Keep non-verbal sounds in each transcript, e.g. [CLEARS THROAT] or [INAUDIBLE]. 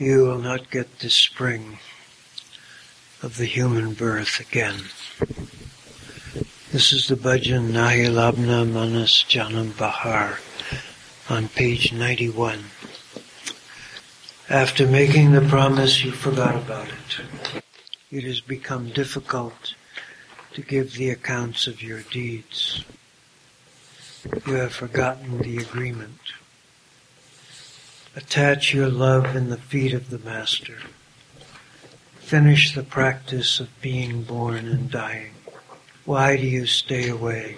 you will not get the spring of the human birth again. This is the bhajan Nahi Labna Manas Janam Bahar on page 91. After making the promise, you forgot about it. It has become difficult to give the accounts of your deeds. You have forgotten the agreement. Attach your love in the feet of the Master. Finish the practice of being born and dying. Why do you stay away?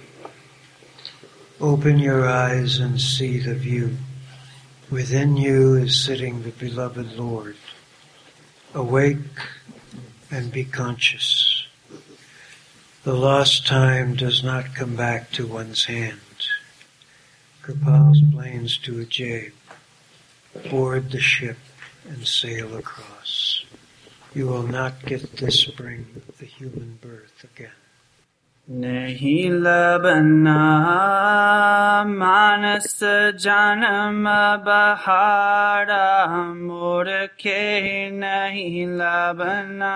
Open your eyes and see the view. Within you is sitting the beloved Lord. Awake and be conscious. The lost time does not come back to one's hand. Kripal explains to Ajaib, board the ship and sail across. You will not get this spring of the human birth again. नहीं लबना मानस जन्म बहारा मोर के नहीं लबना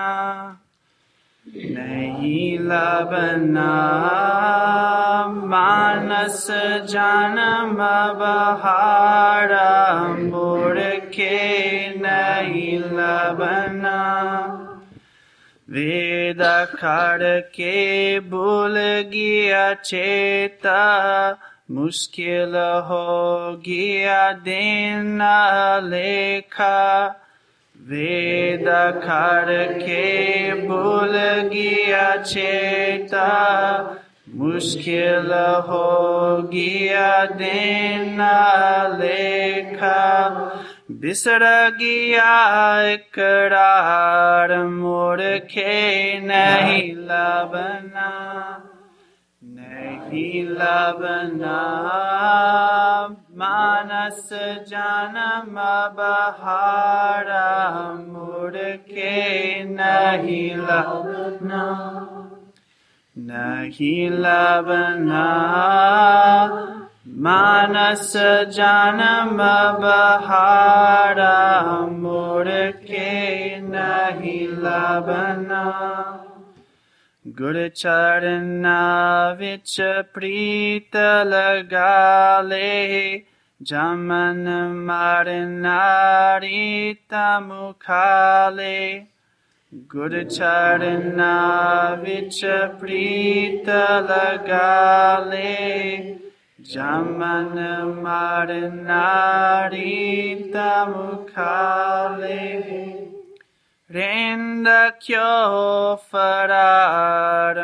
नहीं लबना मानस जन्म बहारा मोर के नहीं लबना वेद खड़ के भूल गया चेता मुश्किल हो गया दिन लेखा वेद के भूल गया चेता, मुश्किल हो गया देना लेखा। बिसर गया इकरार, मोर के नहीं लबना Nilavanam Manasajanamabhara Murke Nahilavanam Nahilavanam Manasajanamabhara Murke Nahilavanam गुरुचरणविचप्रीतलगाले जमनमरनारितमुखाले गुरुचरणविचप्रीतलगाले जमनमरनारितमुखाले Rinda kyo farar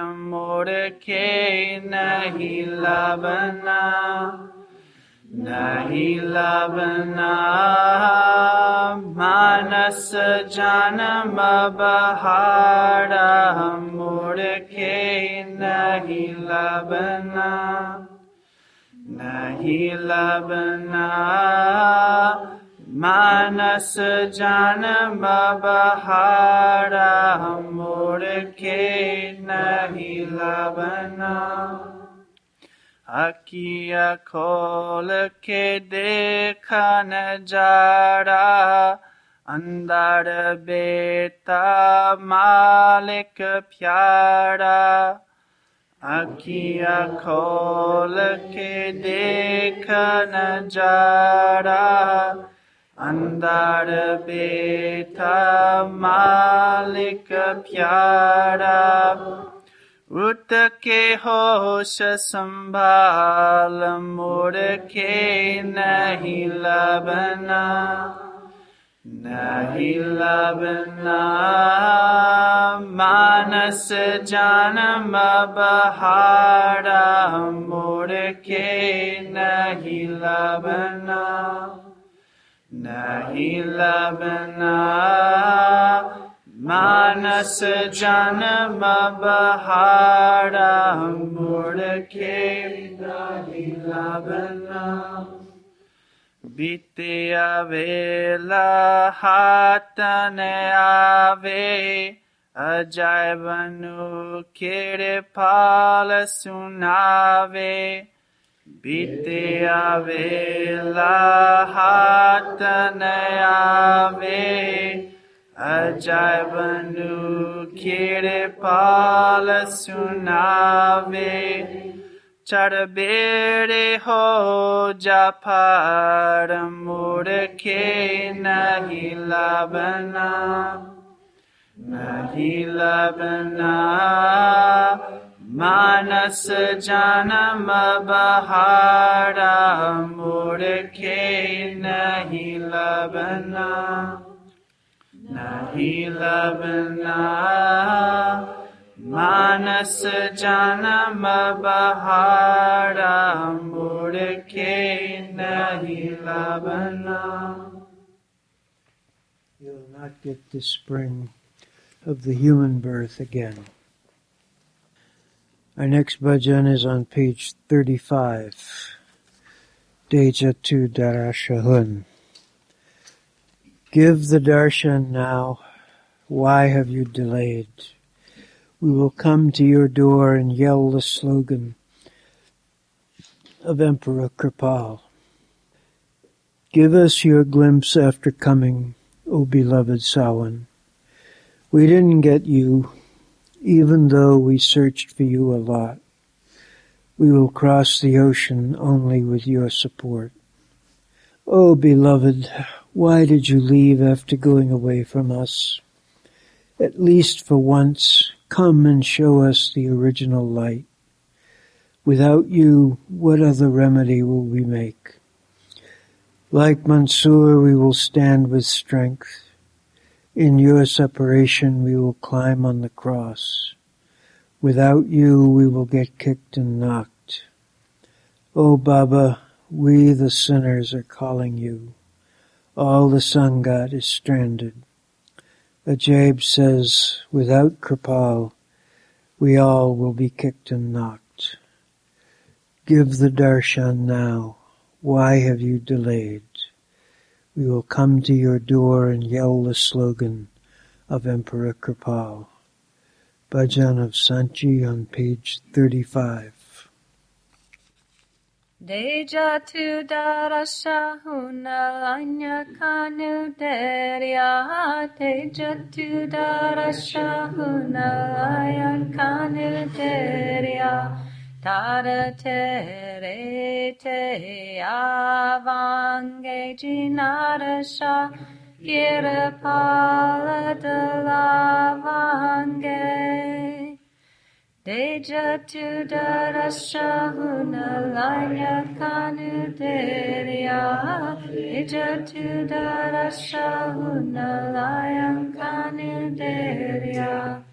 nahi labana nahi labana. Manas bahara amore nahi labana nahi labana. मानस जन्म बहारा मूर्खे नहीं लबना। अकिया खोल के देखा नज़ारा अंदर बेता मालिक प्यारा। अखिया खोल के देख नज़ारा Andar beta malika pyara Uttake hosha sambhala murke nahi labana Nahi labana manas janama bahara murke nahi labana नहीं लबना नहीं लबना मानस जन्म बहारा मोर के नहीं लबना बीतिया वेला हाथ न आवे अजायबनु केरे पाल सुनावे Bitya vela hatanayave Ajaibanu kiripala sunave. Charbere ho japara murke nahi labana Nahi labana Manas janam bahara murke nahi labana nahi labana Manas janam bahara murke nahi labana You will not get the spring of the human birth again. Our next bhajan is on page 35. Dejatu Darashahun. Give the darshan now. Why have you delayed? We will come to your door and yell the slogan of Emperor Kripal. Give us your glimpse after coming, O beloved Sawan. We didn't get you, even though we searched for you a lot. We will cross the ocean only with your support. Oh, beloved, why did you leave after going away from us? At least for once, come and show us the original light. Without you, what other remedy will we make? Like Mansur, we will stand with strength. In your separation, we will climb on the cross. Without you, we will get kicked and knocked. O Baba, we the sinners are calling you. All the Sangat is stranded. Ajaib says, without Kripal, we all will be kicked and knocked. Give the darshan now. Why have you delayed? We will come to your door and yell the slogan of Emperor Kripal. Bhajan of Sant Ji on page 35. Deja tu darasha hunalanya kanu derya Deja tu darasha hunalanya kanu derya Tara tere te avange jinarasha Girapala dalavange Deja tu darasha hunalanya kanu derya Deja tu darasha hunalanya kanu derya Tere te avange jinarasha Kirapala dalavange Deja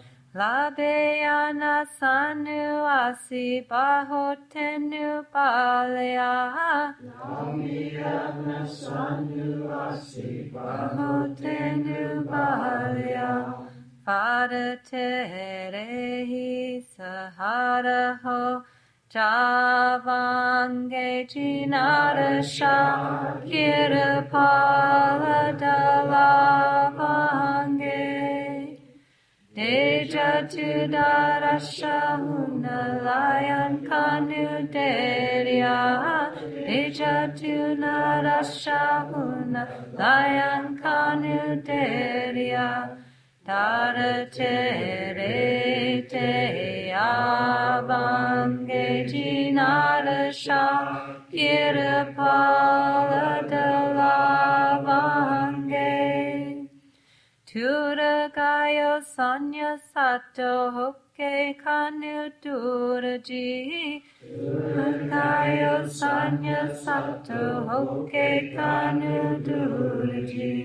Labeyana sanu asi bahotenu palya. Labeyana sanu asi bahotenu palya. Pada terehi sahara ho javange jinarasha kirapala dalavange Deja tu darasha hunalayan kanu derya. Deja tu narasha hunalayan kanu derya. Tara tere te avange jinarasha kirapala sanya sato hokke kanu duraji Turagayo sanya sato hokke kanu duraji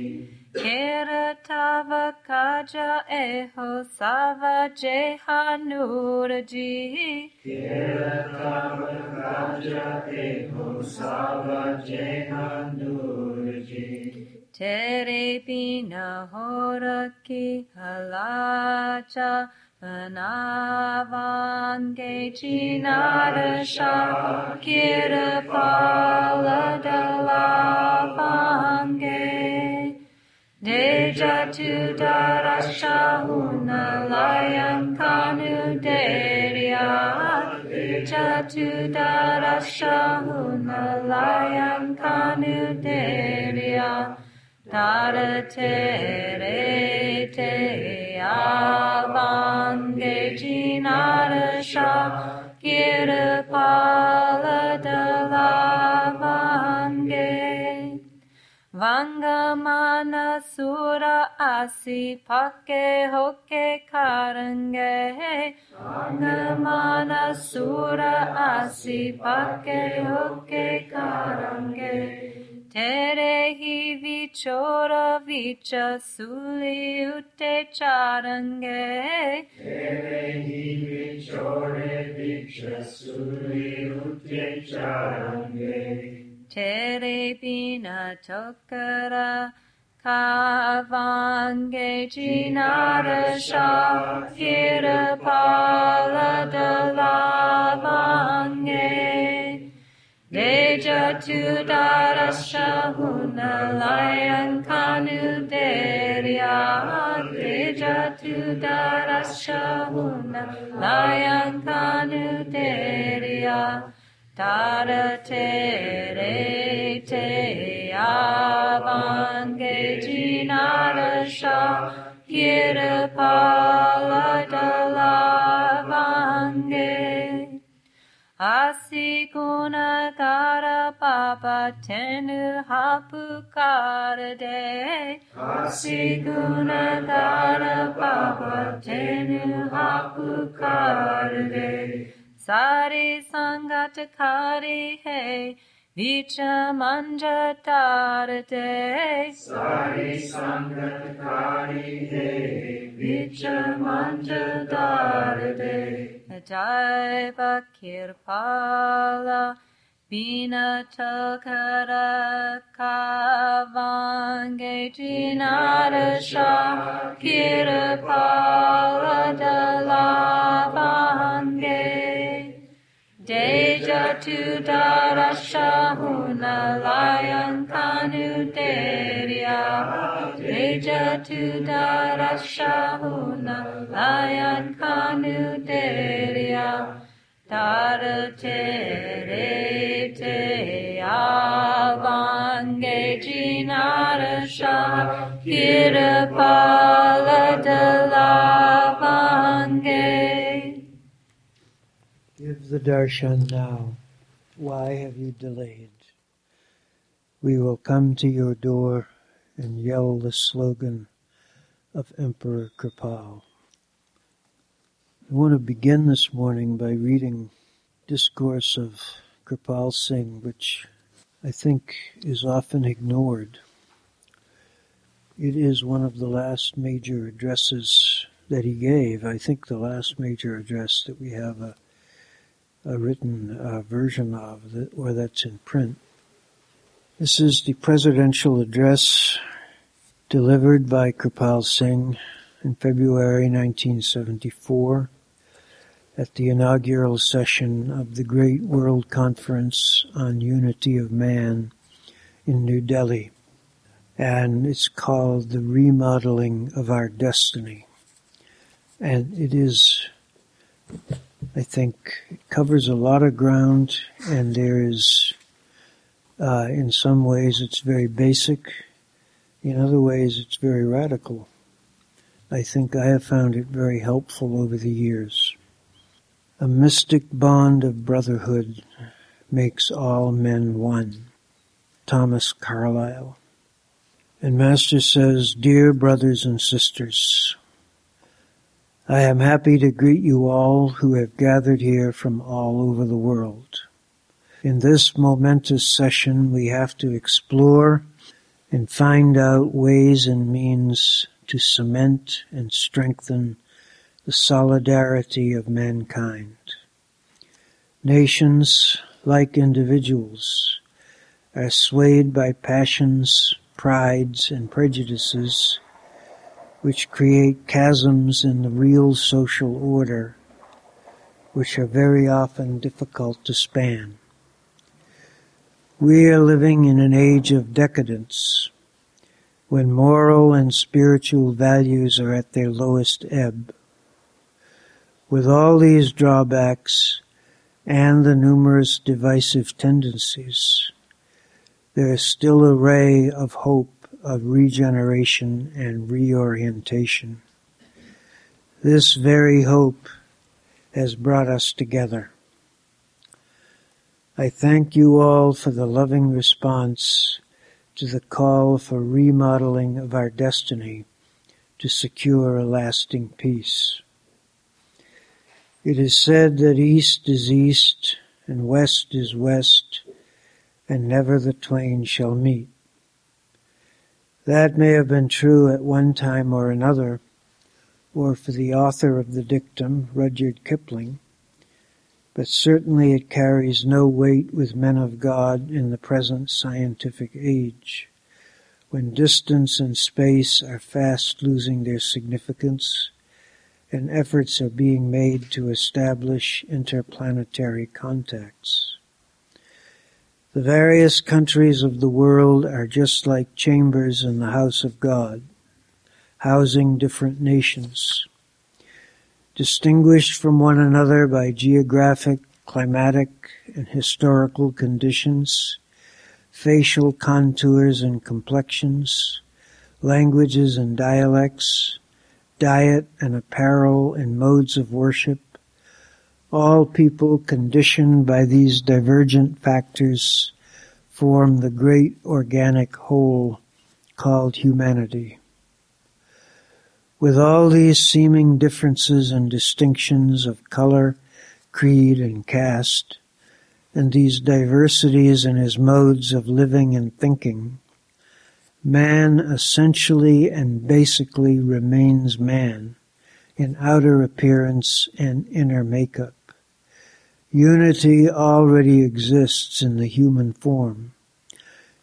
Kiratava kaja eho sava jehanuraji. Tere bina horaki halacha Vanavange chinarasha kirapala dalavange Deja tu darasha hunalayan kanu derya Deja tu darasha hunalayan kanu derya Tara tere te avange jinarasha kirapala dalavange Vangamana sura asi pake hoke karange Vangamana sura asi pake hoke karange Tere hi vichora vicha suli ute charange. Tere hi vichore vicha suli ute charange. Tere bina tokara kavange jinarasha kirapala dalavange. Deja tu darasha hunalayan kanu derya Deja tu darasha hunalayan kanu derya Tara tere te avange jinarasha Kirapala dalavange Asikuna kara papa tenu hapu kara de. Asikuna kara papa tenu hapu kara de. Sari sangat kari hei. Manja tarate. Sari sangatakari he. Vicha manja tarate. Jaiva kirpala Bina takara kavange jinarasha kirpala dalavange Deja tu darasha hunalayan kanu derya Deja tu darasha hunalayan kanu derya Tara tere te avange jinarasha kirpala dalavange The darshan now. Why have you delayed? We will come to your door and yell the slogan of Emperor Kripal. I want to begin this morning by reading discourse of Kripal Singh, which I think is often ignored. It is one of the last major addresses that he gave. I think the last major address that we have a a written uh, version of, or that's in print. This is the presidential address delivered by Kripal Singh in February 1974 at the inaugural session of the Great World Conference on Unity of Man in New Delhi. And it's called The Remodeling of Our Destiny. And it is I think it covers a lot of ground, and there is, uh, in some ways, it's very basic. In other ways, it's very radical. I think I have found it very helpful over the years. A mystic bond of brotherhood makes all men one. Thomas Carlyle. And Master says, Dear brothers and sisters, I am happy to greet you all who have gathered here from all over the world. In this momentous session, we have to explore and find out ways and means to cement and strengthen the solidarity of mankind. Nations, like individuals, are swayed by passions, prides, and prejudices which create chasms in the real social order, which are very often difficult to span. We are living in an age of decadence, when moral and spiritual values are at their lowest ebb. With all these drawbacks and the numerous divisive tendencies, there is still a ray of hope of regeneration and reorientation. This very hope has brought us together. I thank you all for the loving response to the call for remodeling of our destiny to secure a lasting peace. It is said that east is east and west is west and never the twain shall meet. That may have been true at one time or another, or for the author of the dictum, Rudyard Kipling, but certainly it carries no weight with men of God in the present scientific age, when distance and space are fast losing their significance and efforts are being made to establish interplanetary contacts. The various countries of the world are just like chambers in the house of God, housing different nations. Distinguished from one another by geographic, climatic, and historical conditions, facial contours and complexions, languages and dialects, diet and apparel and modes of worship, all people conditioned by these divergent factors form the great organic whole called humanity. With all these seeming differences and distinctions of color, creed, and caste, and these diversities in his modes of living and thinking, man essentially and basically remains man in outer appearance and inner makeup. Unity already exists in the human form,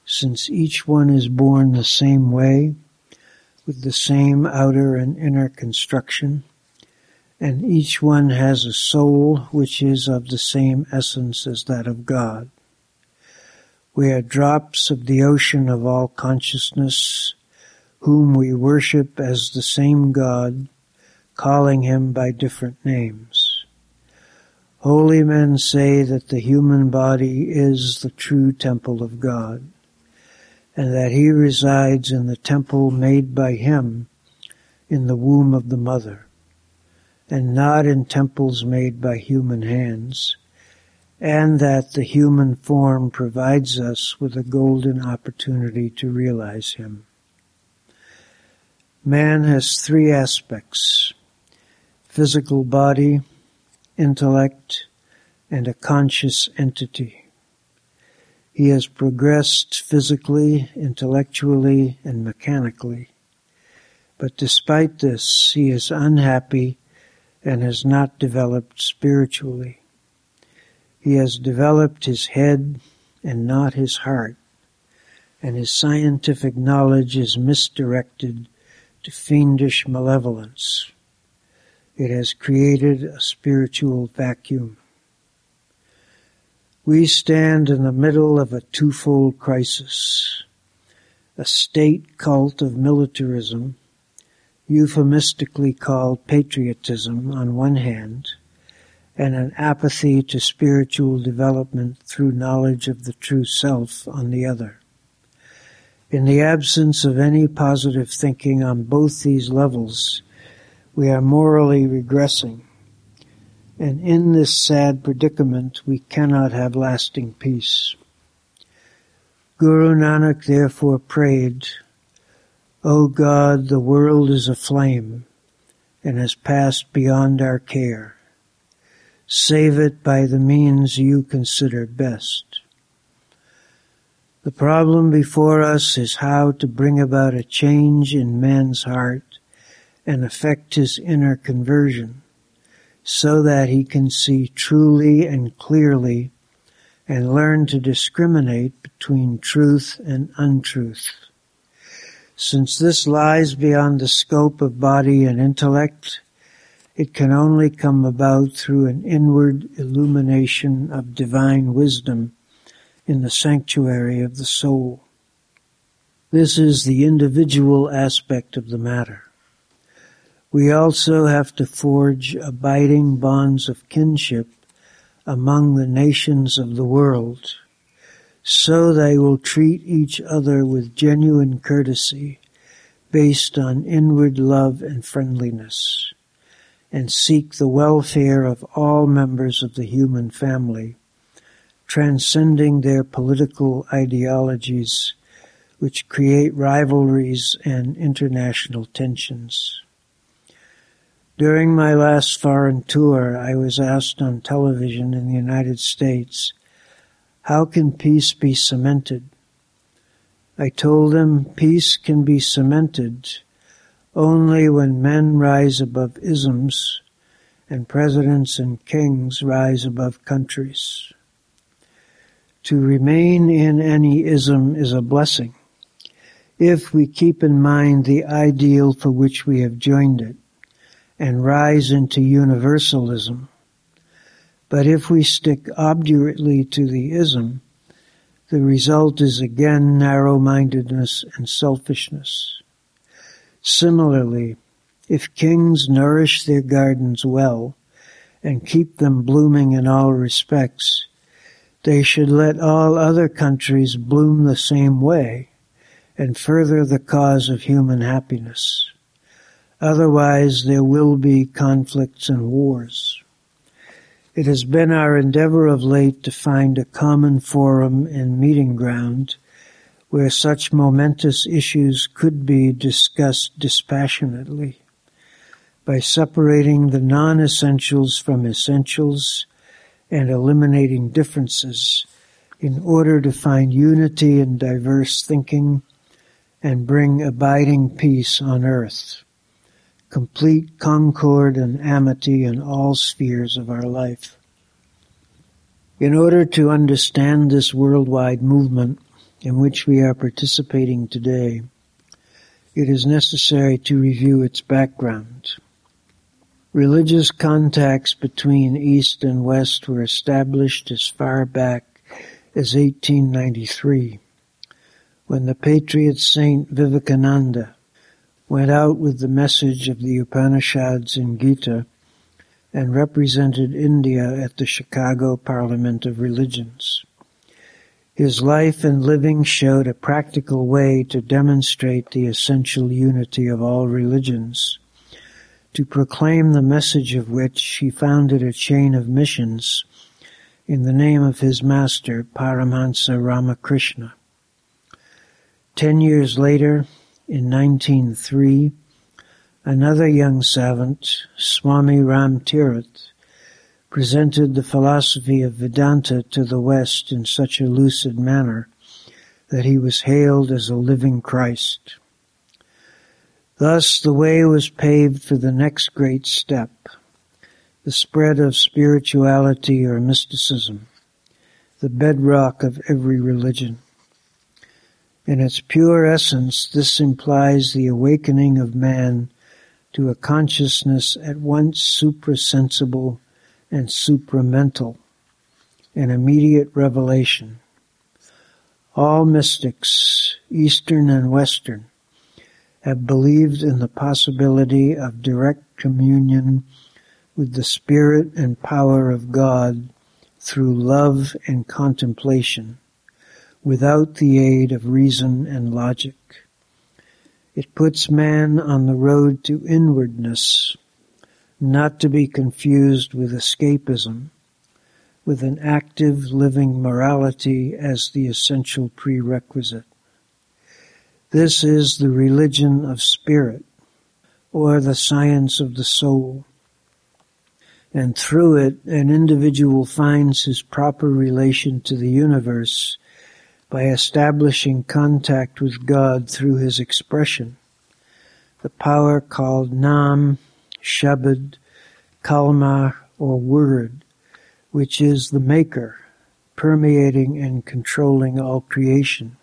since each one is born the same way, with the same outer and inner construction, and each one has a soul which is of the same essence as that of God. We are drops of the ocean of all consciousness, whom we worship as the same God, calling him by different names. Holy men say that the human body is the true temple of God, and that he resides in the temple made by him in the womb of the mother, and not in temples made by human hands, and that the human form provides us with a golden opportunity to realize him. Man has three aspects physical body, intellect, and a conscious entity. He has progressed physically, intellectually, and mechanically. But despite this, he is unhappy and has not developed spiritually. He has developed his head and not his heart, and his scientific knowledge is misdirected to fiendish malevolence. It has created a spiritual vacuum. We stand in the middle of a twofold crisis. A state cult of militarism, euphemistically called patriotism on one hand, and an apathy to spiritual development through knowledge of the true self on the other. In the absence of any positive thinking on both these levels, we are morally regressing. And in this sad predicament, we cannot have lasting peace. Guru Nanak therefore prayed, O God, the world is aflame and has passed beyond our care. Save it by the means you consider best. The problem before us is how to bring about a change in man's heart and affect his inner conversion so that he can see truly and clearly and learn to discriminate between truth and untruth. Since this lies beyond the scope of body and intellect, it can only come about through an inward illumination of divine wisdom in the sanctuary of the soul. This is the individual aspect of the matter. We also have to forge abiding bonds of kinship among the nations of the world, so they will treat each other with genuine courtesy based on inward love and friendliness, and seek the welfare of all members of the human family, transcending their political ideologies which create rivalries and international tensions. During my last foreign tour, I was asked on television in the United States, how can peace be cemented? I told them peace can be cemented only when men rise above isms and presidents and kings rise above countries. To remain in any ism is a blessing if we keep in mind the ideal for which we have joined it and rise into universalism. But if we stick obdurately to the ism, the result is again narrow-mindedness and selfishness. Similarly, if kings nourish their gardens well and keep them blooming in all respects, they should let all other countries bloom the same way and further the cause of human happiness. Otherwise, there will be conflicts and wars. It has been our endeavor of late to find a common forum and meeting ground where such momentous issues could be discussed dispassionately by separating the non-essentials from essentials and eliminating differences in order to find unity in diverse thinking and bring abiding peace on earth complete concord and amity in all spheres of our life. In order to understand this worldwide movement in which we are participating today, it is necessary to review its background. Religious contacts between East and West were established as far back as 1893, when the patriot saint Vivekananda went out with the message of the Upanishads and Gita and represented India at the Chicago Parliament of Religions. His life and living showed a practical way to demonstrate the essential unity of all religions, to proclaim the message of which he founded a chain of missions in the name of his master, Paramahansa Ramakrishna. Ten years later, in 1903, another young savant, Swami Ram Tirath, presented the philosophy of Vedanta to the West in such a lucid manner that he was hailed as a living Christ. Thus the way was paved for the next great step, the spread of spirituality or mysticism, the bedrock of every religion. In its pure essence, this implies the awakening of man to a consciousness at once suprasensible and supramental, an immediate revelation. All mystics, Eastern and Western, have believed in the possibility of direct communion with the Spirit and power of God through love and contemplation without the aid of reason and logic. It puts man on the road to inwardness, not to be confused with escapism, with an active living morality as the essential prerequisite. This is the religion of spirit, or the science of the soul. And through it, an individual finds his proper relation to the universe by establishing contact with God through his expression, the power called Nam, Shabad, Kalma, or Word, which is the Maker, permeating and controlling all creation.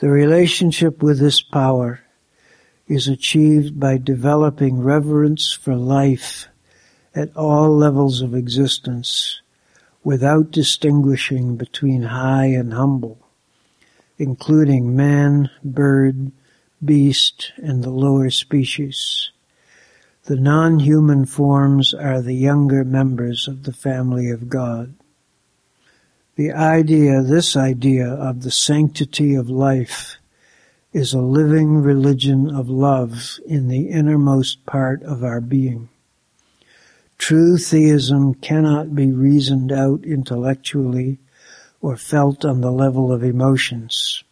The relationship with this power is achieved by developing reverence for life at all levels of existence without distinguishing between high and humble, including man, bird, beast, and the lower species. The non-human forms are the younger members of the family of God. The idea, this idea of the sanctity of life is a living religion of love in the innermost part of our being. True theism cannot be reasoned out intellectually or felt on the level of emotions.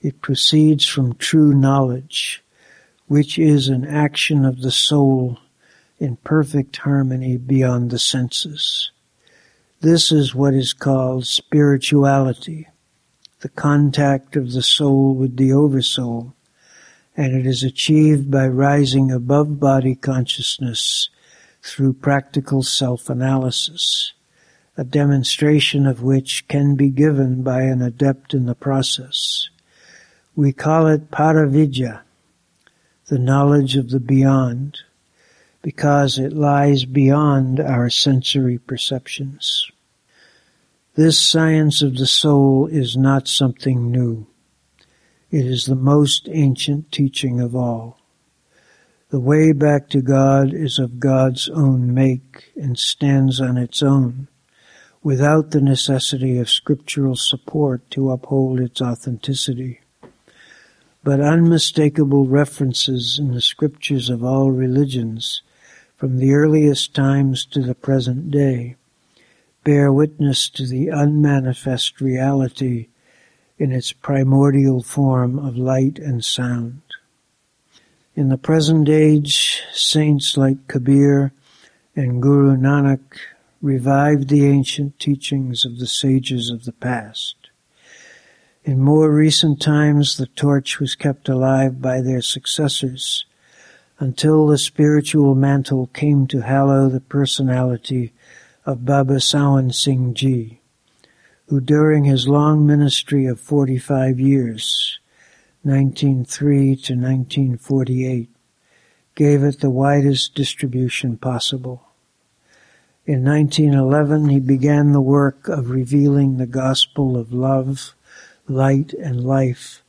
It proceeds from true knowledge, which is an action of the soul in perfect harmony beyond the senses. This is what is called spirituality, the contact of the soul with the oversoul, and it is achieved by rising above body consciousness through practical self-analysis, a demonstration of which can be given by an adept in the process. We call it paravidya, the knowledge of the beyond, because it lies beyond our sensory perceptions. This science of the soul is not something new. It is the most ancient teaching of all. The way back to God is of God's own make and stands on its own, without the necessity of scriptural support to uphold its authenticity. But unmistakable references in the scriptures of all religions, from the earliest times to the present day, bear witness to the unmanifest reality in its primordial form of light and sound. In the present age, saints like Kabir and Guru Nanak revived the ancient teachings of the sages of the past. In more recent times, the torch was kept alive by their successors until the spiritual mantle came to hallow the personality of Baba Sawan Singh Ji, who during his long ministry of 45 years 1903 to 1948, gave it the widest distribution possible. In 1911, he began the work of revealing the gospel of love, light, and life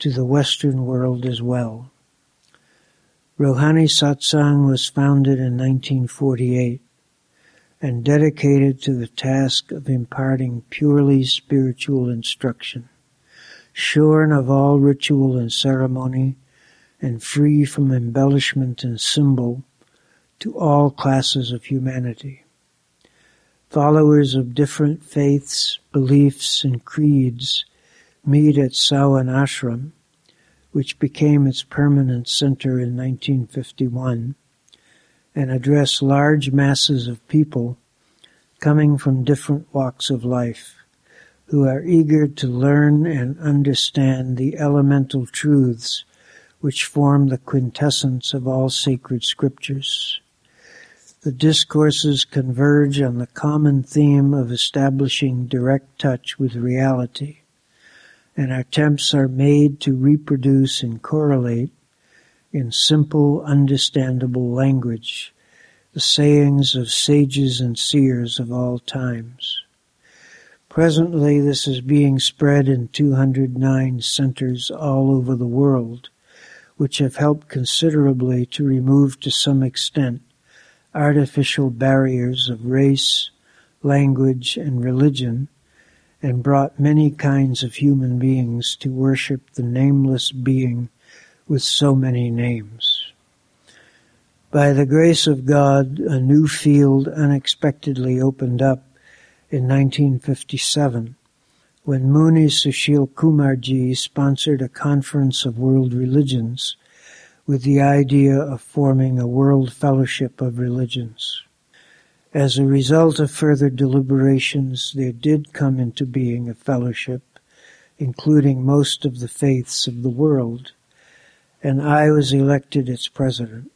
to the Western world as well. Ruhani Satsang was founded in 1948 and dedicated to the task of imparting purely spiritual instruction shorn of all ritual and ceremony, and free from embellishment and symbol to all classes of humanity. Followers of different faiths, beliefs, and creeds meet at Sawan Ashram, which became its permanent center in 1951, and address large masses of people coming from different walks of life who are eager to learn and understand the elemental truths which form the quintessence of all sacred scriptures. The discourses converge on the common theme of establishing direct touch with reality, and attempts are made to reproduce and correlate in simple, understandable language the sayings of sages and seers of all times. Presently, this is being spread in 209 centers all over the world, which have helped considerably to remove to some extent artificial barriers of race, language, and religion, and brought many kinds of human beings to worship the nameless being with so many names. By the grace of God, a new field unexpectedly opened up in 1957 when Muni Sushil Kumarji sponsored a conference of world religions with the idea of forming a world fellowship of religions. As a result of further deliberations, there did come into being a fellowship, including most of the faiths of the world, and I was elected its president.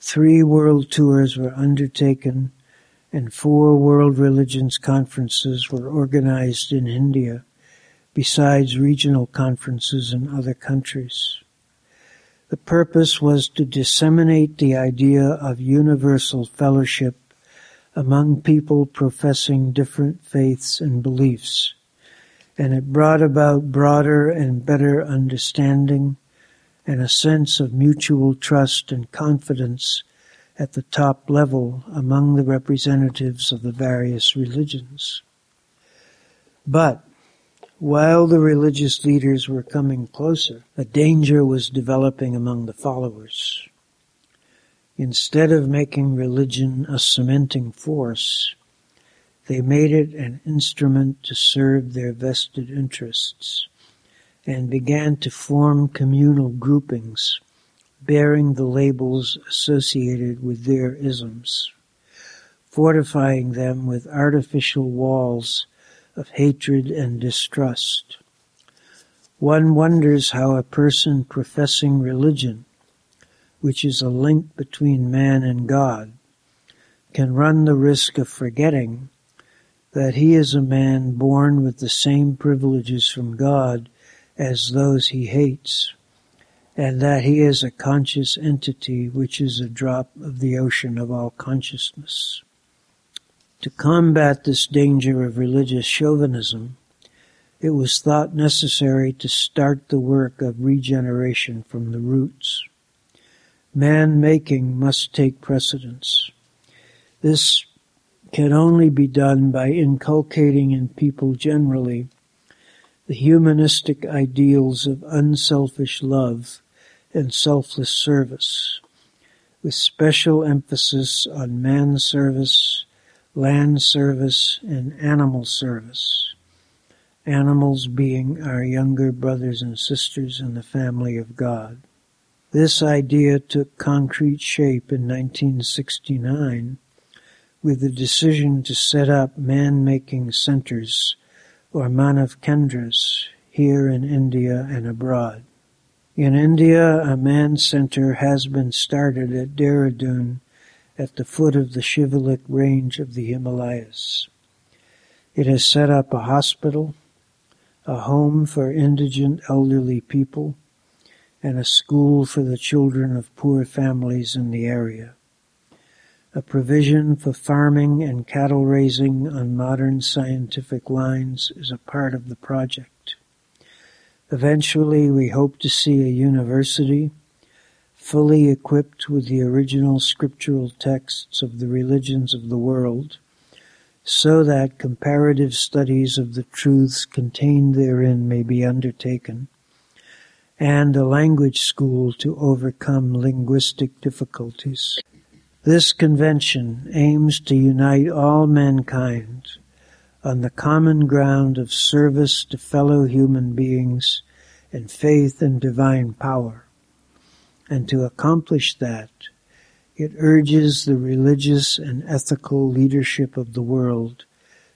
Three world tours were undertaken and four world religions conferences were organized in India, besides regional conferences in other countries. The purpose was to disseminate the idea of universal fellowship among people professing different faiths and beliefs, and it brought about broader and better understanding and a sense of mutual trust and confidence at the top level among the representatives of the various religions. But while the religious leaders were coming closer, a danger was developing among the followers. Instead of making religion a cementing force, they made it an instrument to serve their vested interests and began to form communal groupings bearing the labels associated with their isms, fortifying them with artificial walls of hatred and distrust. One wonders how a person professing religion, which is a link between man and God, can run the risk of forgetting that he is a man born with the same privileges from God as those he hates, and that he is a conscious entity which is a drop of the ocean of all consciousness. To combat this danger of religious chauvinism, it was thought necessary to start the work of regeneration from the roots. Man making must take precedence. This can only be done by inculcating in people generally the humanistic ideals of unselfish love and selfless service, with special emphasis on man service land service, and animal service. Animals being our younger brothers and sisters in the family of God. This idea took concrete shape in 1969 with the decision to set up man-making centers or Manav Kendras here in India and abroad. In India, a man center has been started at Dehradun at the foot of the Shivalik range of the Himalayas. It has set up a hospital, a home for indigent elderly people, and a school for the children of poor families in the area. A provision for farming and cattle raising on modern scientific lines is a part of the project. Eventually, we hope to see a university fully equipped with the original scriptural texts of the religions of the world, so that comparative studies of the truths contained therein may be undertaken, and a language school to overcome linguistic difficulties. This convention aims to unite all mankind on the common ground of service to fellow human beings and faith in divine power. And to accomplish that, it urges the religious and ethical leadership of the world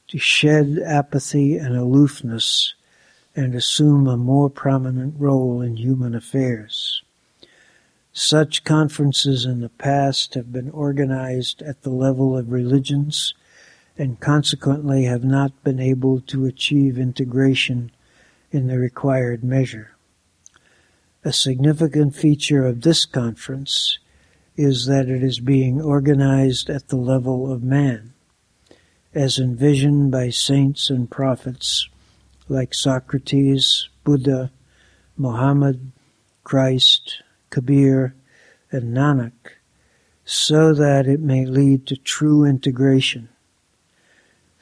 to shed apathy and aloofness and assume a more prominent role in human affairs. Such conferences in the past have been organized at the level of religions and consequently have not been able to achieve integration in the required measure. A significant feature of this conference is that it is being organized at the level of man, as envisioned by saints and prophets like Socrates, Buddha, Muhammad, Christ, Kabir, and Nanak, so that it may lead to true integration.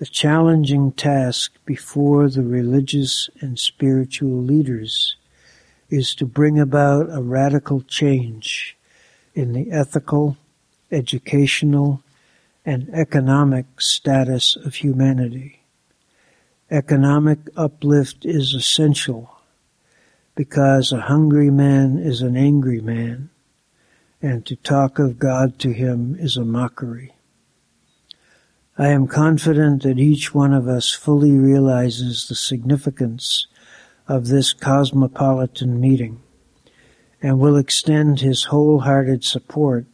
The challenging task before the religious and spiritual leaders is to bring about a radical change in the ethical, educational, and economic status of humanity. Economic uplift is essential because a hungry man is an angry man, and to talk of God to him is a mockery. I am confident that each one of us fully realizes the significance of this cosmopolitan meeting and will extend his wholehearted support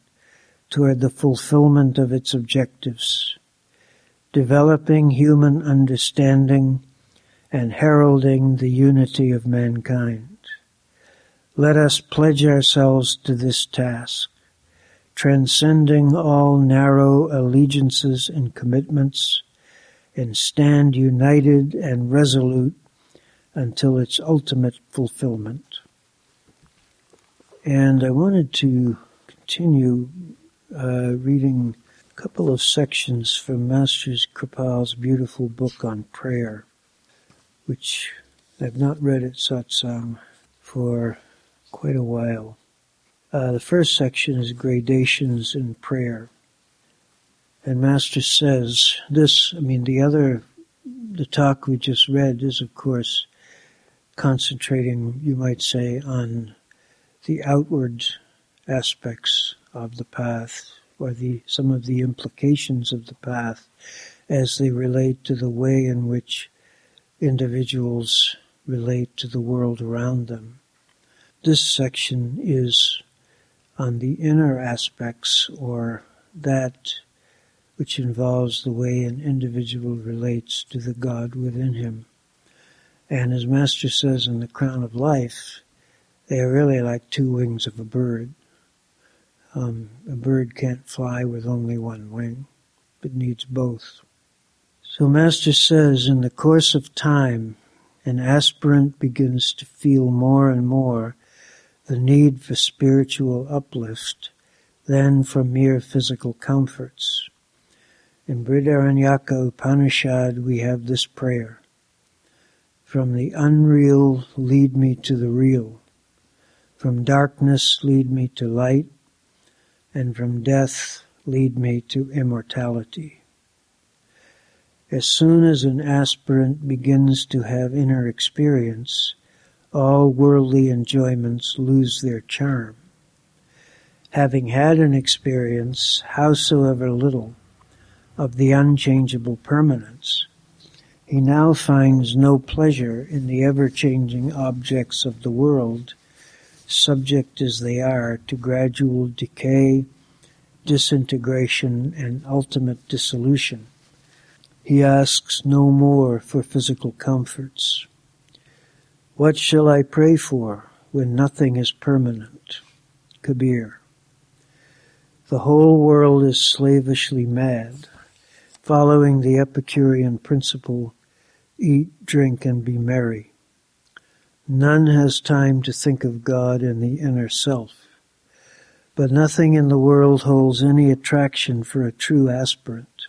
toward the fulfillment of its objectives, developing human understanding and heralding the unity of mankind. Let us pledge ourselves to this task, transcending all narrow allegiances and commitments, and stand united and resolute until its ultimate fulfillment. And I wanted to continue uh, reading a couple of sections from Master Kirpal's beautiful book on prayer, which I've not read at satsang for quite a while. Uh, the first section is gradations in prayer. And Master says this, I mean, the other, the talk we just read is, of course, concentrating, you might say, on the outward aspects of the path or the, some of the implications of the path as they relate to the way in which individuals relate to the world around them. This section is on the inner aspects or that which involves the way an individual relates to the God within him. And as Master says in The Crown of Life, they are really like two wings of a bird. Um, a bird can't fly with only one wing, but needs both. So Master says, in the course of time, an aspirant begins to feel more and more the need for spiritual uplift than for mere physical comforts. In Brihadaranyaka Upanishad we have this prayer. From the unreal lead me to the real. From darkness lead me to light. And from death lead me to immortality. As soon as an aspirant begins to have inner experience, all worldly enjoyments lose their charm. Having had an experience, howsoever little, of the unchangeable permanence, he now finds no pleasure in the ever-changing objects of the world, subject as they are to gradual decay, disintegration, and ultimate dissolution. He asks no more for physical comforts. What shall I pray for when nothing is permanent? Kabir. The whole world is slavishly mad, following the Epicurean principle, eat, drink, and be merry. None has time to think of God and the inner self. But nothing in the world holds any attraction for a true aspirant.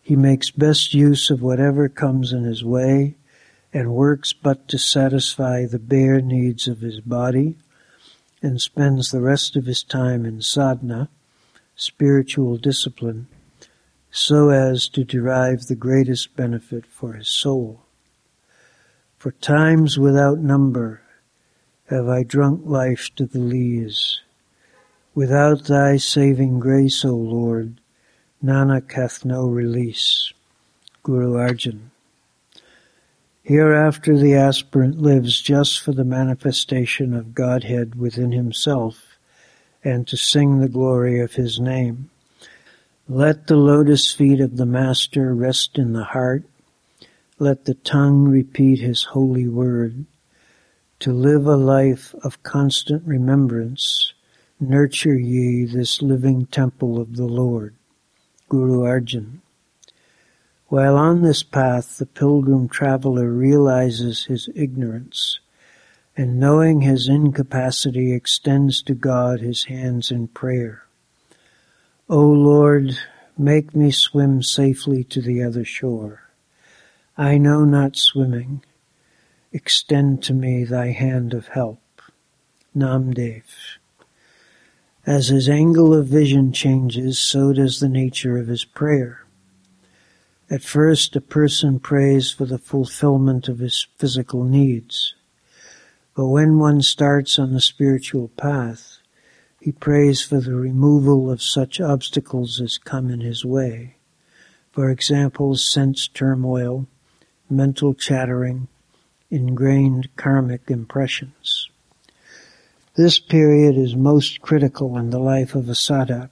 He makes best use of whatever comes in his way and works but to satisfy the bare needs of his body, and spends the rest of his time in sadhana, spiritual discipline, so as to derive the greatest benefit for his soul. For times without number have I drunk life to the lees. Without thy saving grace, O Lord, Nanak hath no release. Guru Arjan. Hereafter the aspirant lives just for the manifestation of Godhead within himself and to sing the glory of his name. Let the lotus feet of the Master rest in the heart. Let the tongue repeat his holy word. To live a life of constant remembrance, nurture ye this living temple of the Lord. Guru Arjan. While on this path, the pilgrim traveler realizes his ignorance, and knowing his incapacity extends to God his hands in prayer. O Lord, make me swim safely to the other shore. I know not swimming. Extend to me thy hand of help. Namdev. As his angle of vision changes, so does the nature of his prayer. At first, a person prays for the fulfillment of his physical needs. But when one starts on the spiritual path, he prays for the removal of such obstacles as come in his way. For example, sense turmoil, mental chattering, ingrained karmic impressions. This period is most critical in the life of a sadhak.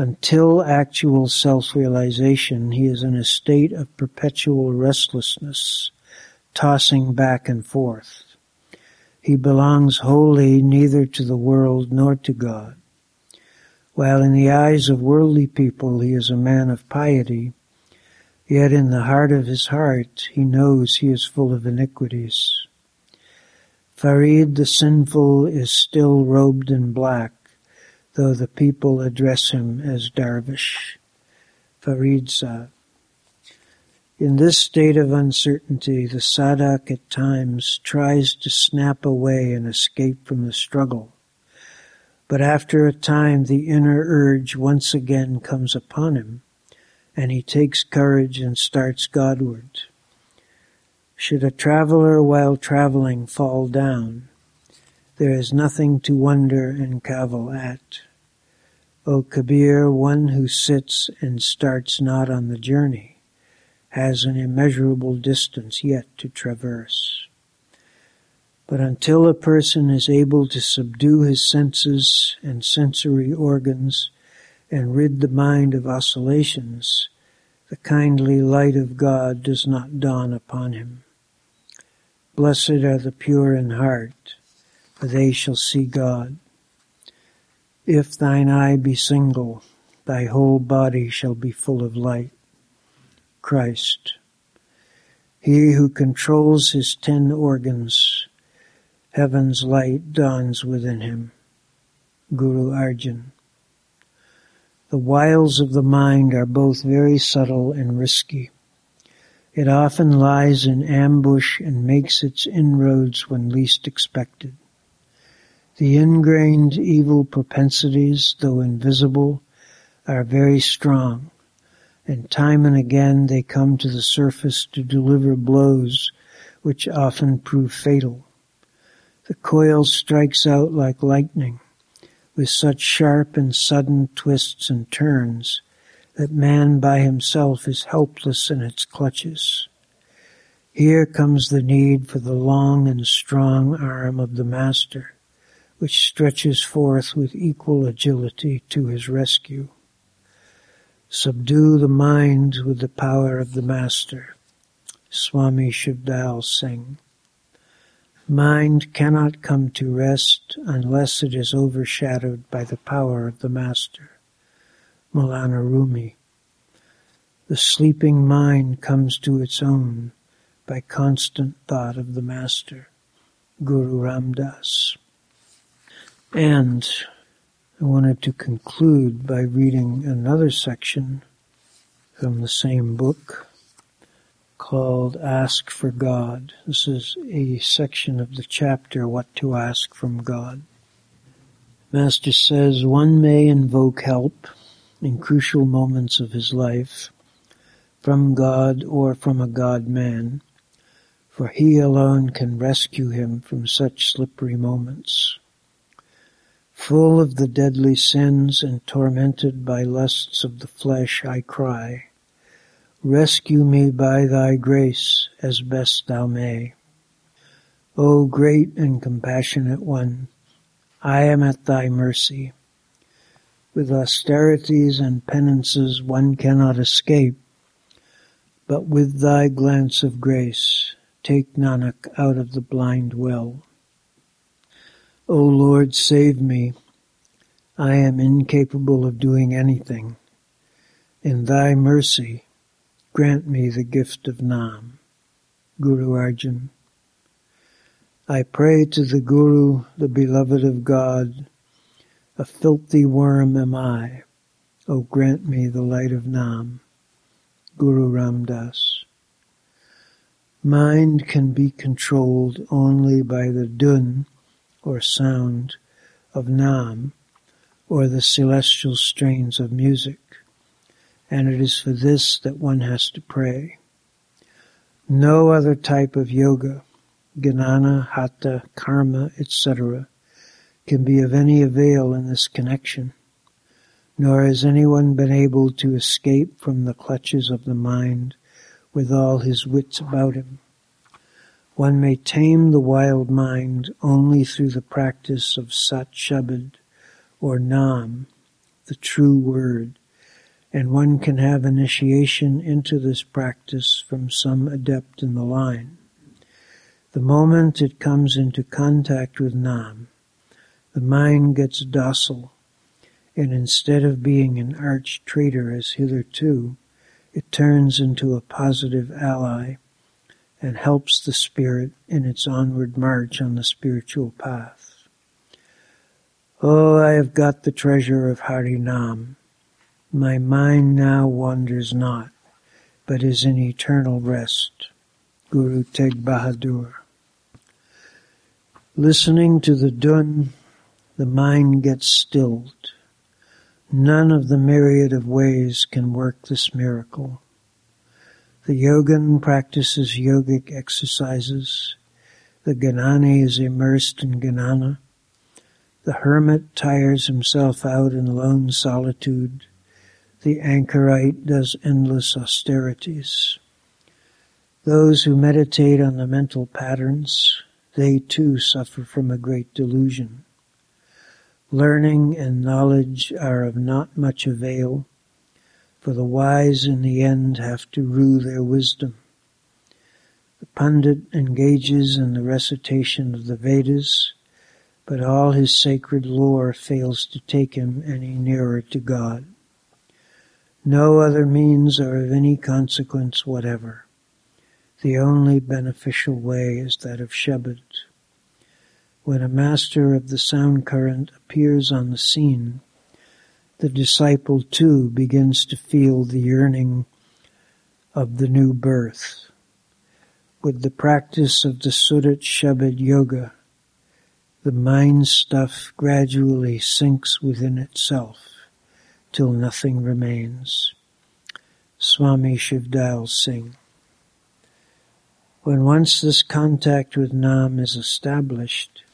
Until actual self-realization, he is in a state of perpetual restlessness, tossing back and forth. He belongs wholly neither to the world nor to God. While in the eyes of worldly people he is a man of piety, yet in the heart of his heart he knows he is full of iniquities. Farid the sinful is still robed in black, though the people address him as Darvish. Farid Sa. In this state of uncertainty, the sadhak at times tries to snap away and escape from the struggle. But after a time, the inner urge once again comes upon him, and he takes courage and starts Godward. Should a traveler while traveling fall down, there is nothing to wonder and cavil at. O Kabir, one who sits and starts not on the journey has an immeasurable distance yet to traverse. But until a person is able to subdue his senses and sensory organs and rid the mind of oscillations, the kindly light of God does not dawn upon him. Blessed are the pure in heart, for they shall see God. If thine eye be single, thy whole body shall be full of light. Christ. He who controls his ten organs Heaven's light dawns within him. Guru Arjan. The wiles of the mind are both very subtle and risky. It often lies in ambush and makes its inroads when least expected. The ingrained evil propensities, though invisible, are very strong, and time and again they come to the surface to deliver blows which often prove fatal. The coil strikes out like lightning, with such sharp and sudden twists and turns that man by himself is helpless in its clutches. Here comes the need for the long and strong arm of the Master, which stretches forth with equal agility to his rescue. Subdue the mind with the power of the Master. Swami Shiv Singh. Mind cannot come to rest unless it is overshadowed by the power of the Master. Maulana Rumi. The sleeping mind comes to its own by constant thought of the Master. Guru Ram Dass. And I wanted to conclude by reading another section from the same book called Ask for God. This is a section of the chapter What to Ask from God. Master says one may invoke help in crucial moments of his life from God or from a God man, for he alone can rescue him from such slippery moments. Full of the deadly sins and tormented by lusts of the flesh, I cry, Rescue me by thy grace as best thou may. O great and compassionate one, I am at thy mercy. With austerities and penances one cannot escape, but with thy glance of grace take Nanak out of the blind well. O Lord, save me. I am incapable of doing anything. In thy mercy, Grant me the gift of Nam. Guru Arjan. I pray to the Guru, the beloved of God. A filthy worm am I. O grant me the light of Nam. Guru Ram Dass. Mind can be controlled only by the Dhun, or sound, of Nam, or the celestial strains of music and it is for this that one has to pray. No other type of yoga, Jnana, Hatha, Karma, etc., can be of any avail in this connection. nor has anyone been able to escape from the clutches of the mind with all his wits about him. One may tame the wild mind only through the practice of Sat Shabad or Nam, the true word, and one can have initiation into this practice from some adept in the line. The moment it comes into contact with Nam, the mind gets docile, and instead of being an arch traitor as hitherto, it turns into a positive ally and helps the spirit in its onward march on the spiritual path. Oh, I have got the treasure of Harinam. My mind now wanders not, but is in eternal rest. Guru Teg Bahadur. Listening to the Dhun, the mind gets stilled. None of the myriad of ways can work this miracle. The yogin practices yogic exercises. The ganani is immersed in ganana. The hermit tires himself out in lone solitude. The anchorite does endless austerities. Those who meditate on the mental patterns, they too suffer from a great delusion. Learning and knowledge are of not much avail, for the wise in the end have to rue their wisdom. The pundit engages in the recitation of the Vedas, but all his sacred lore fails to take him any nearer to God. No other means are of any consequence whatever. The only beneficial way is that of Shabad. When a master of the sound current appears on the scene, the disciple too begins to feel the yearning of the new birth. With the practice of the Surat Shabad Yoga, the mind stuff gradually sinks within itself till nothing remains. Swami Shivdayal Singh. When once this contact with Nam is established,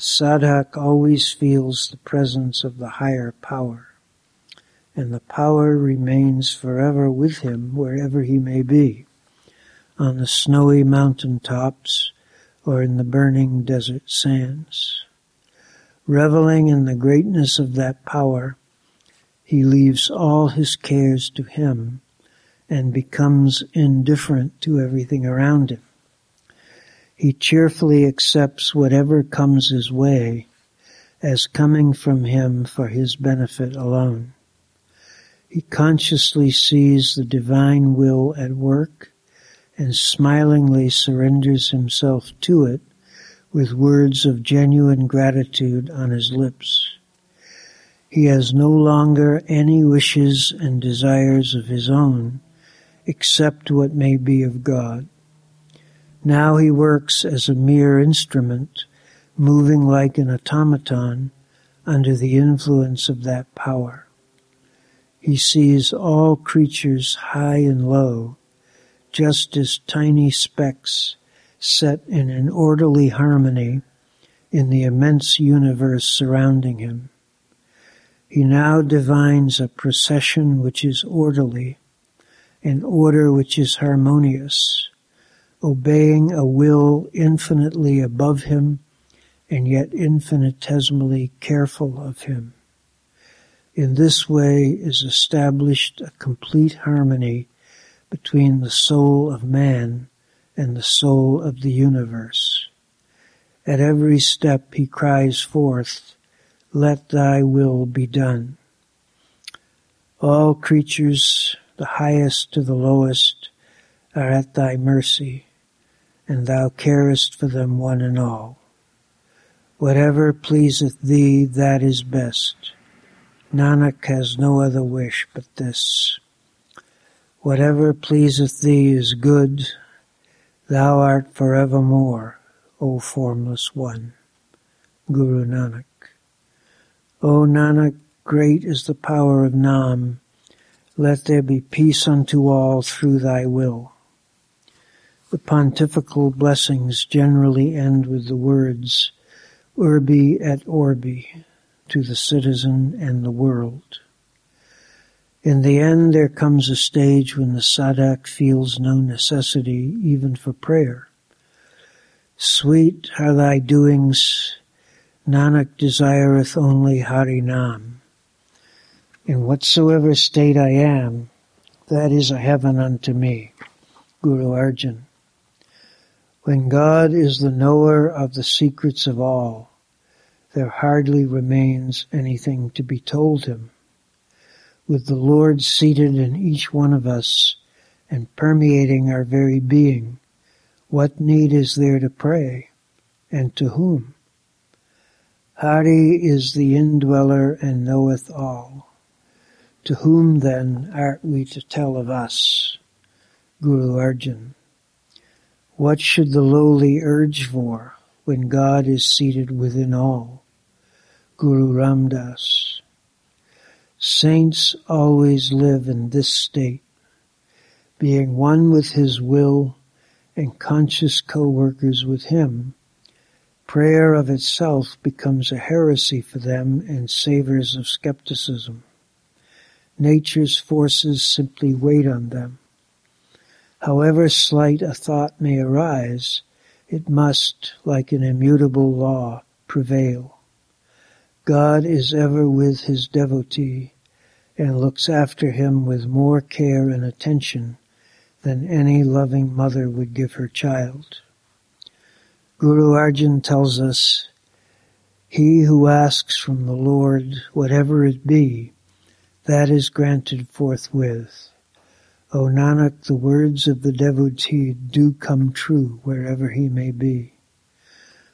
sadhak always feels the presence of the higher power, and the power remains forever with him wherever he may be, on the snowy mountain tops or in the burning desert sands. Reveling in the greatness of that power, he leaves all his cares to him and becomes indifferent to everything around him. He cheerfully accepts whatever comes his way as coming from him for his benefit alone. He consciously sees the divine will at work and smilingly surrenders himself to it with words of genuine gratitude on his lips. He has no longer any wishes and desires of his own except what may be of God. Now he works as a mere instrument, moving like an automaton under the influence of that power. He sees all creatures high and low, just as tiny specks set in an orderly harmony in the immense universe surrounding him. He now divines a procession which is orderly, an order which is harmonious, obeying a will infinitely above him and yet infinitesimally careful of him. In this way is established a complete harmony between the soul of man and the soul of the universe. At every step he cries forth, let thy will be done. All creatures, the highest to the lowest, are at thy mercy and thou carest for them one and all. Whatever pleaseth thee, that is best. Nanak has no other wish but this. Whatever pleaseth thee is good. Thou art forevermore, O formless one. Guru Nanak. O Nanak, great is the power of Nam. Let there be peace unto all through thy will. The pontifical blessings generally end with the words, Urbi et Orbi, to the citizen and the world. In the end, there comes a stage when the sadhak feels no necessity even for prayer. Sweet are thy doings, Nanak desireth only Harinam. In whatsoever state I am, that is a heaven unto me. Guru Arjan. When God is the knower of the secrets of all, there hardly remains anything to be told him. With the Lord seated in each one of us and permeating our very being, what need is there to pray, and to whom? Hari is the indweller and knoweth all. To whom then art we to tell of us? Guru Arjan. What should the lowly urge for when God is seated within all? Guru Ram Dass. Saints always live in this state, being one with his will and conscious co-workers with him. Prayer of itself becomes a heresy for them and savors of skepticism. Nature's forces simply wait on them. However slight a thought may arise, it must, like an immutable law, prevail. God is ever with his devotee and looks after him with more care and attention than any loving mother would give her child. Guru Arjan tells us, He who asks from the Lord whatever it be, that is granted forthwith. O Nanak, the words of the devotee do come true wherever he may be.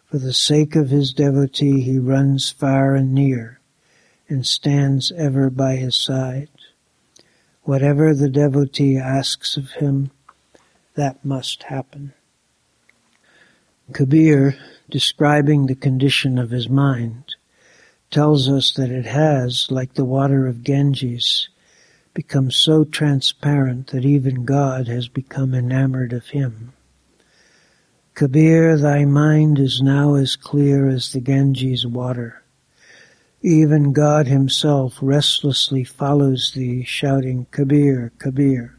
For the sake of his devotee he runs far and near and stands ever by his side. Whatever the devotee asks of him, that must happen. Kabir, describing the condition of his mind, tells us that it has, like the water of Ganges, become so transparent that even God has become enamored of him. Kabir, thy mind is now as clear as the Ganges water. Even God himself restlessly follows thee, shouting, Kabir, Kabir.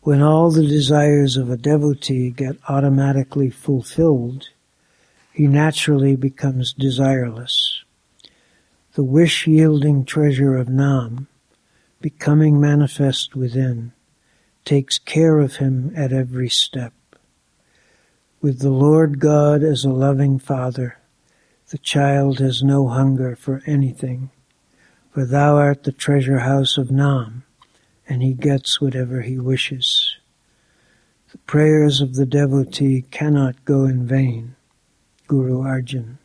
When all the desires of a devotee get automatically fulfilled, he naturally becomes desireless. The wish-yielding treasure of Nam, becoming manifest within, takes care of him at every step. With the Lord God as a loving Father, the child has no hunger for anything, for thou art the treasure house of Nam, and he gets whatever he wishes. The prayers of the devotee cannot go in vain. Guru Arjan.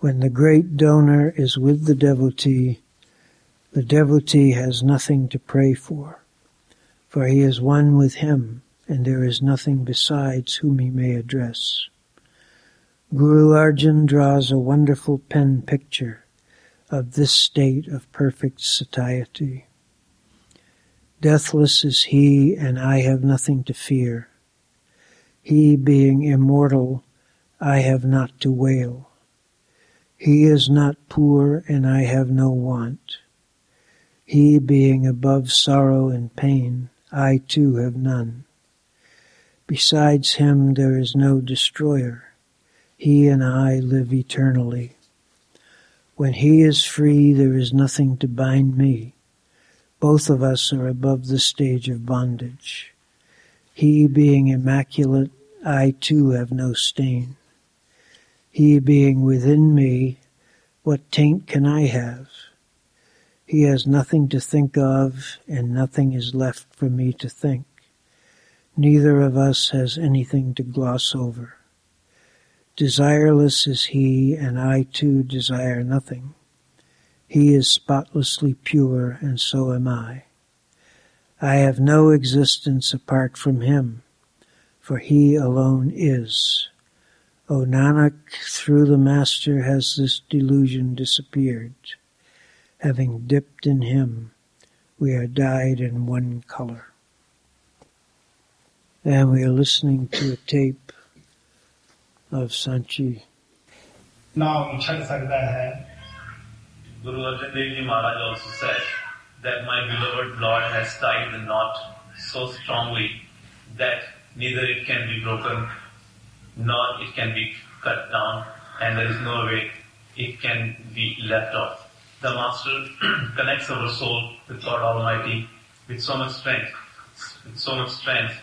When the great donor is with the devotee, the devotee has nothing to pray for, for he is one with him, and there is nothing besides whom he may address. Guru Arjan draws a wonderful pen picture of this state of perfect satiety. Deathless is he, and I have nothing to fear. He, being immortal, I have not to wail. He is not poor, and I have no want. He being above sorrow and pain, I too have none. Besides him there is no destroyer. He and I live eternally. When he is free, there is nothing to bind me. Both of us are above the stage of bondage. He being immaculate, I too have no stain. He being within me, what taint can I have? He has nothing to think of, and nothing is left for me to think. Neither of us has anything to gloss over. Desireless is he, and I too desire nothing. He is spotlessly pure, and so am I. I have no existence apart from him, for he alone is. O Nanak, through the Master has this delusion disappeared having dipped in him, we are dyed in one color. And we are listening to a tape of Sant Ji. Now we Guru Arjan Dev Ji Maharaj also said that my beloved Lord has tied the knot so strongly that neither it can be broken nor it can be cut down and there is no way it can be left off The Master [CLEARS THROAT] connects our soul with God Almighty with so much strength, with so much strength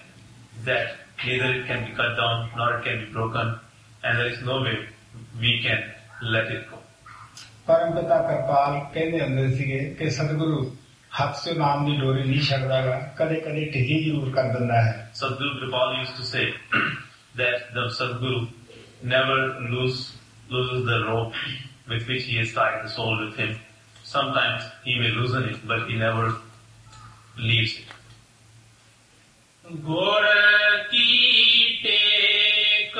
that neither it can be cut down nor it can be broken and there is no way we can let it go. ਪਰਮ ਪਿਤਾ ਕਿਰਪਾਲ ਕਹਿੰਦੇ ਹੁੰਦੇ ਸੀਗੇ ਕਿ ਸਤਿਗੁਰੂ ਹੱਥ ਸੇ ਨਾਮ ਦੀ ਡੋਰੀ ਨਹੀਂ ਛੱਡਦਾਗਾ ਕਦੇ ਕਦੇ ਢਿੱਲੀ ਜ਼ਰੂਰ ਕਰ ਦਿੰਦਾ ਹੈ Sadhguru Kripal used to say that the Sadhguru never lose, loses the rope with which he has tied the soul with him. Sometimes he may loosen it, but he never leaves it. Gora ki take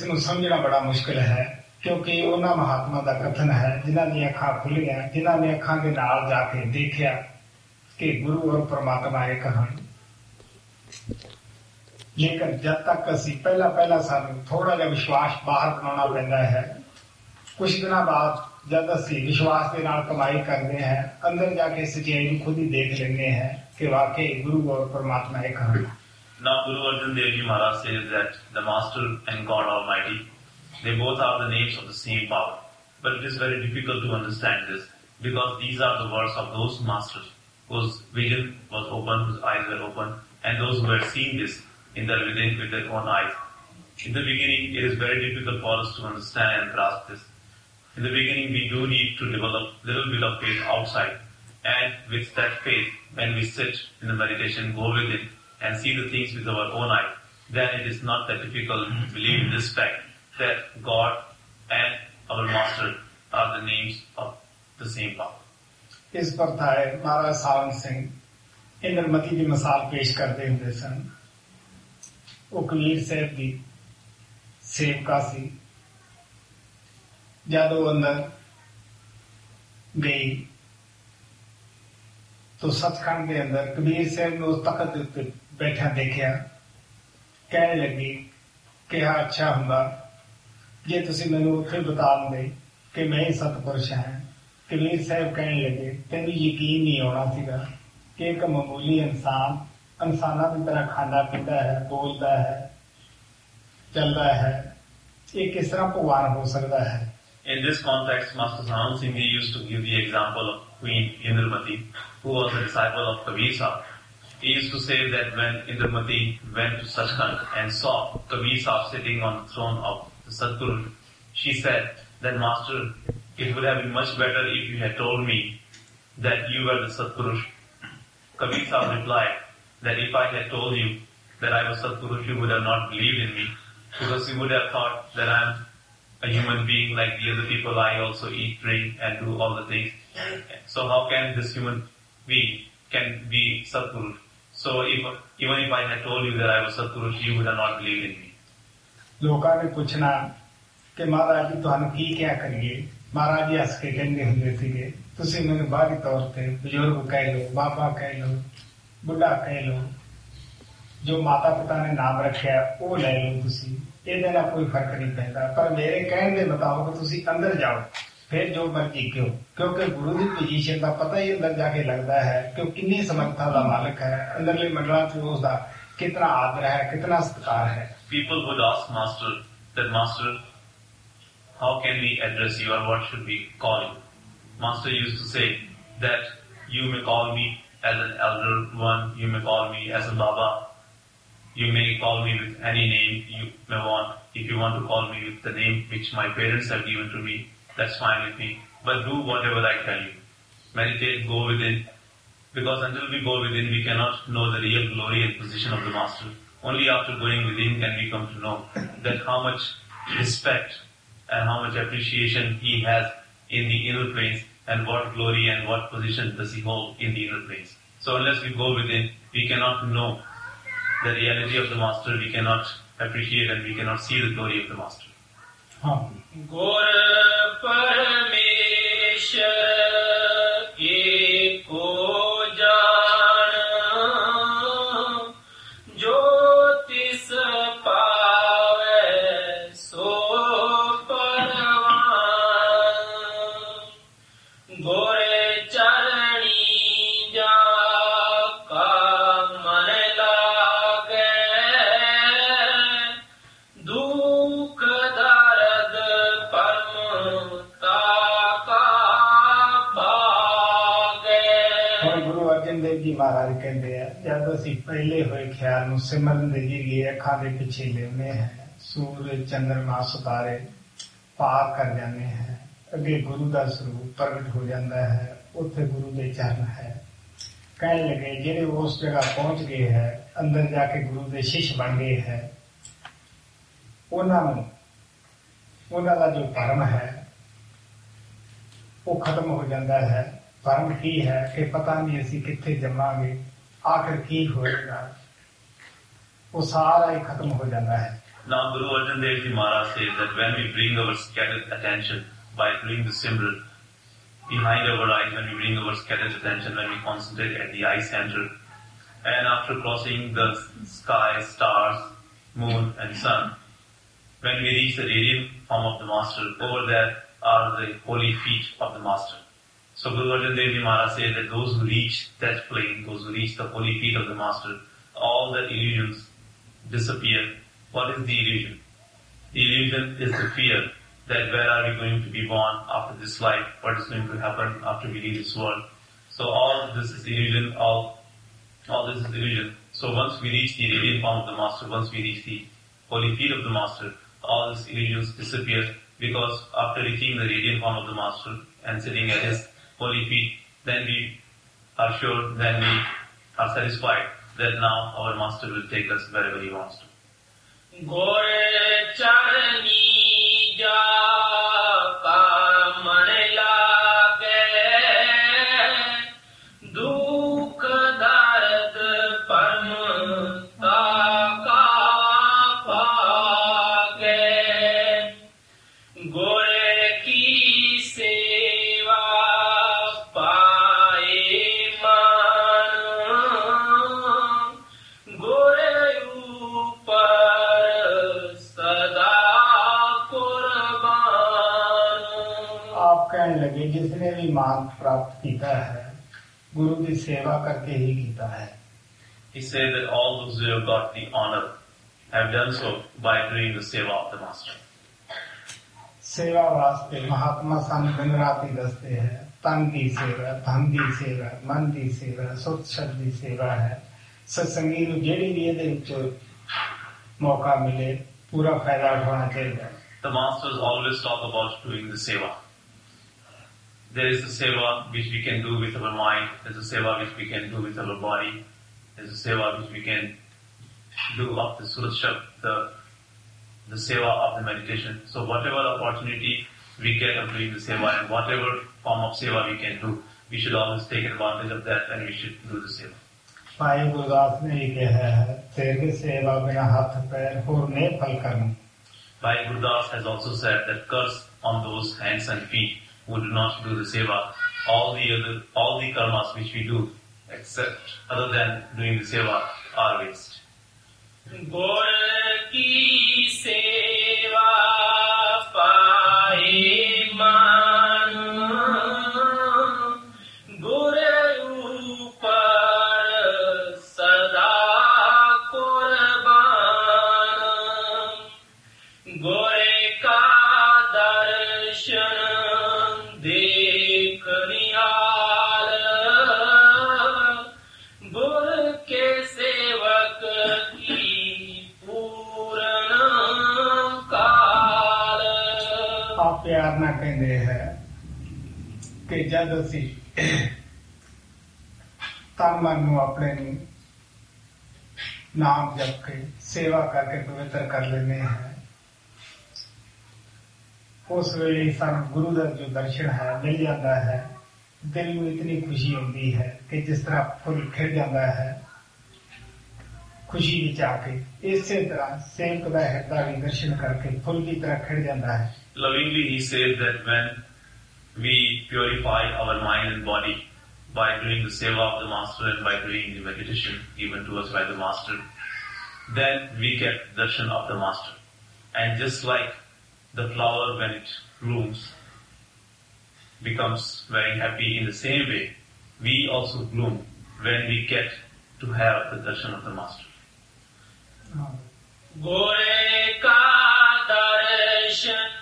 ਇਸ ਨੂੰ ਸਮਝਣਾ ਬੜਾ ਮੁਸ਼ਕਲ ਹੈ ਕਿਉਂਕਿ ਉਹਨਾਂ ਮਹਾਤਮਾ ਦਾ ਕਥਨ ਹੈ ਜਿਨ੍ਹਾਂ ਦੀਆਂ ਅੱਖਾਂ ਖੁੱਲੀਆਂ ਜਿਨ੍ਹਾਂ ਨੇ ਅੱਖਾਂ ਦੇ ਨਾਲ ਜਾ ਕੇ ਦੇਖਿਆ ਕਿ ਗੁਰੂ ਔਰ ਪ੍ਰਮਾਤਮਾ ਇੱਕ ਹਨ ਲੇਕਿਨ ਜਦ ਤੱਕ ਅਸੀਂ ਪਹਿਲਾ ਪਹਿਲਾ ਸਾਨੂੰ ਥੋੜਾ ਜਿਹਾ ਵਿਸ਼ਵਾਸ ਬਾਹਰ ਬਣਾਉਣਾ ਪੈਂਦਾ ਹੈ ਕੁਝ ਦਿਨਾਂ ਬਾਅਦ ਜਦ ਅਸੀਂ ਵਿਸ਼ਵਾਸ ਦੇ ਨਾਲ ਕਮਾਈ ਕਰਦੇ ਹਾਂ ਅੰਦਰ ਜਾ ਕੇ ਸੱਚਾਈ ਨੂੰ ਖੁਦ ਹੀ ਦੇਖ ਲੈਂਦੇ ਹਾਂ ਕਿ ਵਾਕਈ ਗੁਰੂ ਔਰ ਪਰਮਾਤਮਾ ਇੱਕ ਹਨ Now Guru Arjan Dev Ji Maharaj says that the Master and God Almighty, they both are the names of the same power. But it is very difficult to understand this because these are the words of those masters whose vision was open, whose eyes were open, and those who had seen this in their within with their own eyes. In the beginning, it is very difficult for us to understand and grasp this. In the beginning, we do need to develop little bit of faith outside. And with that faith, when we sit in the meditation, go within and see the things with our own eye, then it is not that difficult to believe in this fact that God and our Master are the names of the same power. ਇਸ ਪ੍ਰਥਾ ਹੈ ਮਹਾਰਾਜ ਸਾਵਨ ਸਿੰਘ ਇੰਦਰਮਤੀ ਦੀ ਮਿਸਾਲ ਪੇਸ਼ ਕਰਦੇ ਹੁੰਦੇ ਸਨ ਉਹ ਕਬੀਰ ਸਾਹਿਬ ਦੀ ਸੇਵਕਾ ਸੀ ਜਦ ਉਹ ਅੰਦਰ ਗਈ ਤੋ ਸਤਖੰਡ ਦੇ ਅੰਦਰ ਕਬੀਰ ਸਾਹਿਬ ਨੂੰ ਉਸ ਤਖਤ ਦੇ ਉੱਤੇ ਬੈਠਾ ਦੇਖਿਆ ਕਹਿਣ ਲੱਗੀ ਕਿ ਹਾਂ ਅੱਛਾ ਹੁੰਦਾ ਜੇ ਤੁਸੀਂ ਮੈਨੂੰ ਉੱਥੇ ਬਤਾ ਦਿੰਦੇ ਕਿ ਮੈਂ ਹੀ ਸਤਪੁਰਸ਼ ਹਾਂ ਕਬੀਰ ਸਾਹਿਬ ਕਹਿਣ ਲੱਗੇ ਤੈਨੂੰ ਯਕੀਨ ਨਹੀਂ ਆਉਣਾ ਸੀਗਾ ਕਿ ਇੱਕ ਮਾਮੂਲੀ ਇਨਸਾਨ ਇਨਸਾਨਾਂ ਦੀ ਤਰ੍ਹਾਂ ਖਾਂਦਾ ਪੀਂਦਾ ਹੈ ਬੋਲਦਾ ਹੈ ਚੱਲਦਾ ਹੈ ਇਹ ਕਿਸ ਤਰ੍ਹਾਂ ਭਗਵਾਨ ਹੋ ਸਕਦਾ ਹੈ In this context, Master Sahan Singh Ji used to give the example of Queen Indramati, who was a disciple of Kabir Sahib. He used to say that when Indramati went to Sachkhand and saw Kabir sitting on the throne of the Sadguru, she said that Master, it would have been much better if you had told me that you were the Sadguru. Kabir Sahib replied that if I had told you that I was Sadguru, you would have not believed in me because you would have thought that I am a human being like the other people. I also eat, drink, and do all the things. So how can this human being can be Sadguru? So if, even if I had told you that I was Sadguru, you would have not believed in me. ਲੋਕਾਂ ਨੇ ਪੁੱਛਣਾ ਕਿ ਮਹਾਰਾਜ ਜੀ ਤੁਹਾਨੂੰ ਕੀ ਕਿਹਾ ਕਰੀਏ ਮਹਾਰਾਜ ਜੀ ਹੱਸ ਕੇ ਕਹਿੰਦੇ ਹੁੰਦੇ ਸੀਗੇ ਤੁਸੀਂ ਮੈਨੂੰ ਬਾਹਰੀ ਤੌਰ ਤੇ ਬਜ਼ੁਰਗ ਕਹਿ ਲਓ ਬਾਬਾ ਕਹਿ ਲਓ ਬੁੱਢਾ ਕਹਿ ਲਓ ਜੋ ਮਾਤਾ ਪਿਤਾ ਨੇ ਨਾਮ ਰੱਖਿਆ ਉਹ ਲੈ ਲਓ ਤੁਸੀਂ ਇਹਦੇ ਨਾਲ ਕੋਈ ਫਰਕ ਨਹੀਂ ਪੈਂਦਾ ਪਰ ਮੇਰੇ ਕਹਿਣ ਦੇ ਮੁਤਾਬਕ ਤੁਸੀਂ ਅੰਦਰ ਜਾਓ ਫਿਰ ਜੋ ਮਰਜ਼ੀ ਕਿਉਂ ਕਿਉਂਕਿ ਗੁਰੂ ਦੀ ਪੋਜੀਸ਼ਨ ਦਾ ਪਤਾ ਹੀ ਅੰਦਰ ਜਾ ਕੇ ਲੱਗਦਾ ਹੈ ਕਿ ਉਹ ਕਿੰਨੀ ਸਮਰੱਥਾ ਦਾ ਮਾਲਕ ਹੈ ਅੰਦਰਲੇ ਮੰਡਲਾਂ 'ਚ ਉਸ ਦਾ ਕਿਤਨਾ ਆਦਰ ਹੈ ਕਿਤਨਾ ਸਤਿਕਾਰ ਹੈ People would ask Master that Master, how can we address you or what should we call you? Master used to say that you may call me as an elder one, you may call me as a Baba, you may call me with any name you may want. If you want to call me with the name which my parents have given to me, that's fine with me. But do whatever I tell you. Meditate, go within. Because until we go within, we cannot know the real glory and position of the Master. Only after going within can we come to know that how much respect and how much appreciation he has in the inner planes and what glory and what position does he hold in the inner planes. So unless we go within, we cannot know the reality of the Master, we cannot appreciate and we cannot see the glory of the Master. हाँ गुर परमेश्वर ਅੱਖਾਂ ਦੇ ਪਿੱਛੇ ਲਿਆਉਂਦੇ ਹਾਂ। ਸੂਰਜ ਚੰਦਰਮਾ ਸਿਤਾਰੇ ਪਾਰ ਕਰ ਜਾਂਦੇ ਹੈ। ਅੱਗੇ ਗੁਰੂ ਦਾ ਸਰੂਪ ਪ੍ਰਗਟ ਹੋ ਜਾਂਦਾ ਹੈ। ਉੱਥੇ ਗੁਰੂ ਦੇ ਚਰਨ ਹੈ। ਕਹਿਣ ਲੱਗੇ, ਜਿਹੜੇ ਉਸ ਜਗ੍ਹਾ ਪਹੁੰਚ ਗਏ ਹੈ, ਅੰਦਰ ਜਾ ਕੇ ਗੁਰੂ ਦੇ ਸ਼ਿਸ਼ ਬਣ ਗਏ ਹੈ, ਉਹਨਾਂ ਨੂੰ, ਉਹਨਾਂ ਦਾ ਜੋ ਧਰਮ ਹੈ, ਉਹ ਖਤਮ ਹੋ ਜਾਂਦਾ ਹੈ। ਧਰਮ ਕੀ ਹੈ ਕਿ ਪਤਾ ਨਹੀਂ ਅਸੀਂ ਕਿੱਥੇ ਜੰਮਾਂਗੇ, ਆਖਰ ਕੀ ਹੋਏਗਾ। वो सारा ही खत्म हो जाता है Now Guru Arjan Dev Ji Maharaj says that when we bring our scattered attention by doing the Simran behind our eyes, when we bring our scattered attention, when we concentrate at the eye center, and after crossing the sky, stars, moon and sun, when we reach the radiant form of the Master, over there are the holy feet of the Master. So Guru Arjan Dev Ji Maharaj says that those who reach that plane, those who reach the holy feet of the Master, all the illusions disappear. What is the illusion? The illusion is the fear that where are we going to be born after this life? What is going to happen after we leave this world? So all this is illusion, all, all this is illusion. So once we reach the radiant form of the Master, once we reach the holy feet of the Master, all these illusions disappear because after reaching the radiant form of the Master and sitting at his holy feet, then we are sure, then we are satisfied that now our Master will take us wherever he wants to. गुरु की सेवा करके ही गीता है He said that all those who have got the honor have done so by doing the seva of the master. सेवा वास्ते महात्मा संत दिन रात ही दसते हैं तन की सेवा धन की सेवा मन की सेवा सुख शब्द की सेवा है सत्संगी जेडी भी ये मौका मिले पूरा फ़ायदा उठाना चाहिए The masters always talk about doing the seva. There is the seva which we can do with our mind. There's a seva which we can do with our body. There's a seva which we can do of the surashab, the the seva of the meditation. So whatever opportunity we get of doing the seva and whatever form of seva we can do, we should always take advantage of that and we should do the seva. Bhai Gurdas ਨੇ ਇਹ ਕਿਹਾ ਹੈ ਤੇਰੀ ਸੇਵਾ ਬਿਨਾ ਹੱਥ ਪੈਰ ਹੋਰ ਨੇ ਫਲ ਕਰਨ Bhai Gurdas has also said that curse on those hands and feet who do not do the seva, all the other, all the karmas which we do, except other than doing the seva, are waste. ਜਦ ਅਸੀਂ ਤਨ ਮਨ ਨੂੰ ਆਪਣੇ ਨੂੰ ਨਾਮ ਜਪ ਕੇ ਸੇਵਾ ਕਰਕੇ ਪਵਿੱਤਰ ਕਰ ਲੈਂਦੇ ਹਾਂ। ਉਸ ਵੇਲੇ ਸਾਨੂੰ ਗੁਰੂ ਦਾ ਜੋ ਦਰਸ਼ਨ ਹੈ ਮਿਲ ਜਾਂਦਾ ਹੈ। ਦਿਲ ਨੂੰ ਇਤਨੀ ਖੁਸ਼ੀ ਹੁੰਦੀ ਹੈ ਕਿ ਜਿਸ ਤਰ੍ਹਾਂ ਫੁੱਲ ਖਿੜ ਜਾਂਦਾ ਹੈ। ਖੁਸ਼ੀ ਵਿੱਚ ਆ ਕੇ ਇਸੇ ਤਰ੍ਹਾਂ ਸੇਵਕ ਦਾ ਹਿਰਦਾ ਵੀ ਦਰਸ਼ਨ ਕਰਕੇ ਫੁੱਲ ਦੀ ਤਰ੍ਹਾਂ ਖਿੜ ਜਾਂਦਾ ਹੈ। Lovingly, he says that when we purify our mind and body by doing the seva of the master and by doing the meditation given to us by the master, then we get darshan of the master. And just like the flower when it blooms becomes very happy in the same way, we also bloom when we get to have the darshan of the master. Gore ka darshan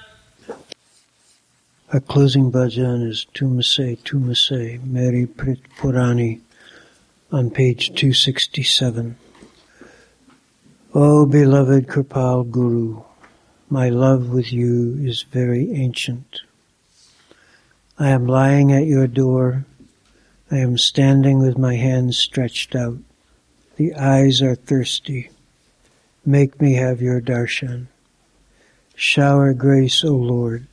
our closing bhajan is Tumase Tumase Mary Prit Purani on page 267. O beloved Kripal Guru, my love with you is very ancient. I am lying at your door. I am standing with my hands stretched out. The eyes are thirsty. Make me have your darshan. Shower grace, O Lord.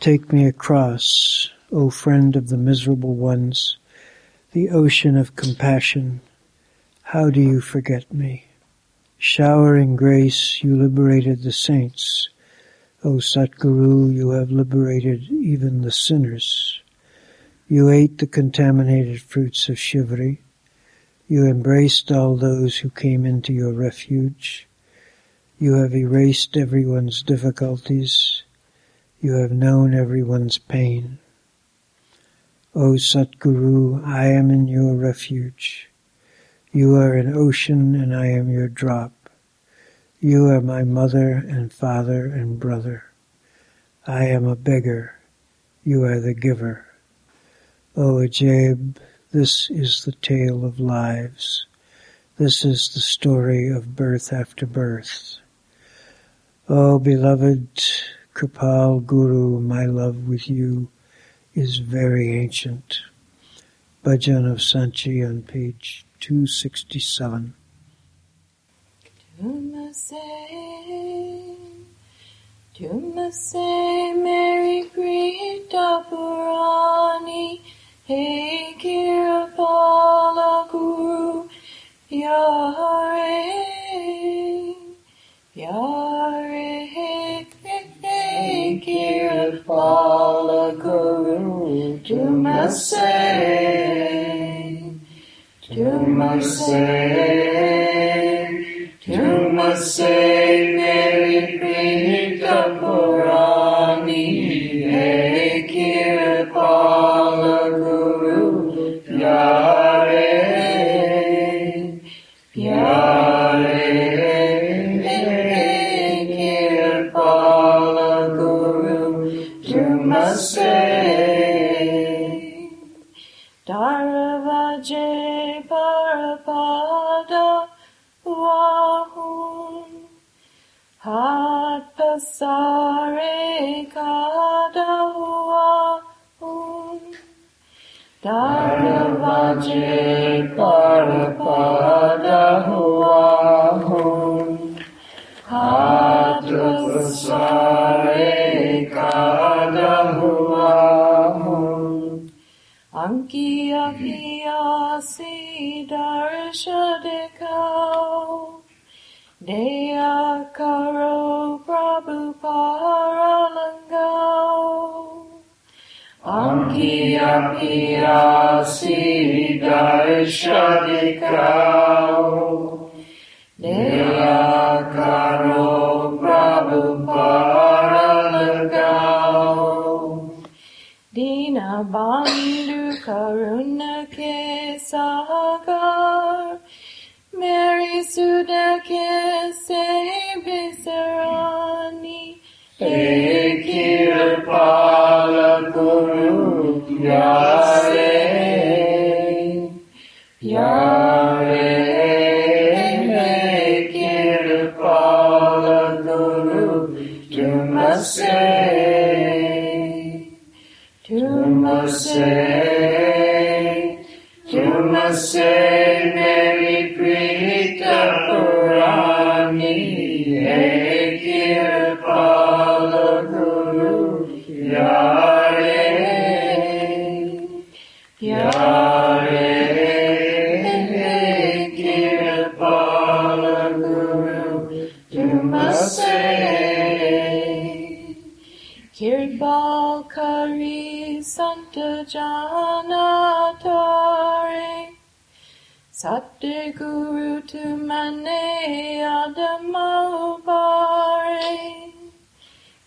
Take me across, O friend of the miserable ones, the ocean of compassion. How do you forget me? Showering grace, you liberated the saints. O Satguru, you have liberated even the sinners. You ate the contaminated fruits of Shivri. You embraced all those who came into your refuge. You have erased everyone's difficulties. You have known everyone's pain. O Satguru, I am in your refuge. You are an ocean and I am your drop. You are my mother and father and brother. I am a beggar. You are the giver. O Ajaib, this is the tale of lives. This is the story of birth after birth. O beloved Kripal Guru, my love with you is very ancient. Bhajan of Sant Ji on page 267. Tumase, Tumase, Mary Grita Purani, Hey Kirapala Guru, Yare, Yare, Kirapala Guru, Tumase, Tumase. Tumase Mary Pita Purani Pasare Kada Wahun Daravaje Parapada Wahun Hat Pasare Kada Wahun Anki Apiasi Darsha Dekau Dea Karo Prabhu Paralangau Anki Apiasi Darsha Dekau Dea Karo Prabhu Paralangau Dina Bandhu Karuna Ke Sagar. Mary Suda Ekirpalaguru Yare Yare me Kirpalaguru Tumase Tumase Satte Guru Tumane Adamobare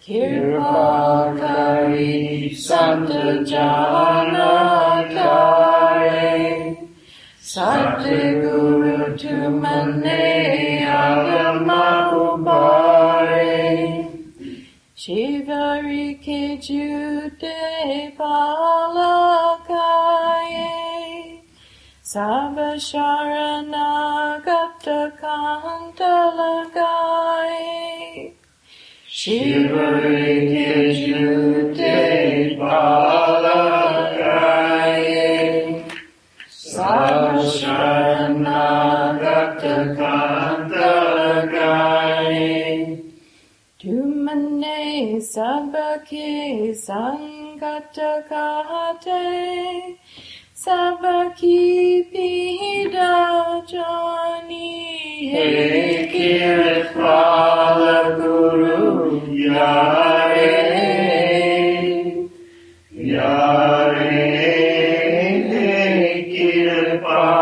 Kirbal Kari Santa Janatare Satte Guru Tumane Adamobare Shivari ke Sabasharana gata kanta lagaye Shivari ke jute palakaye Sabasharana gata kanta lagaye Tumane sabaki sangata kahate sabaki pida jani Hey, Kirit Pala Guru Yare Yare Hey, Kirit Pala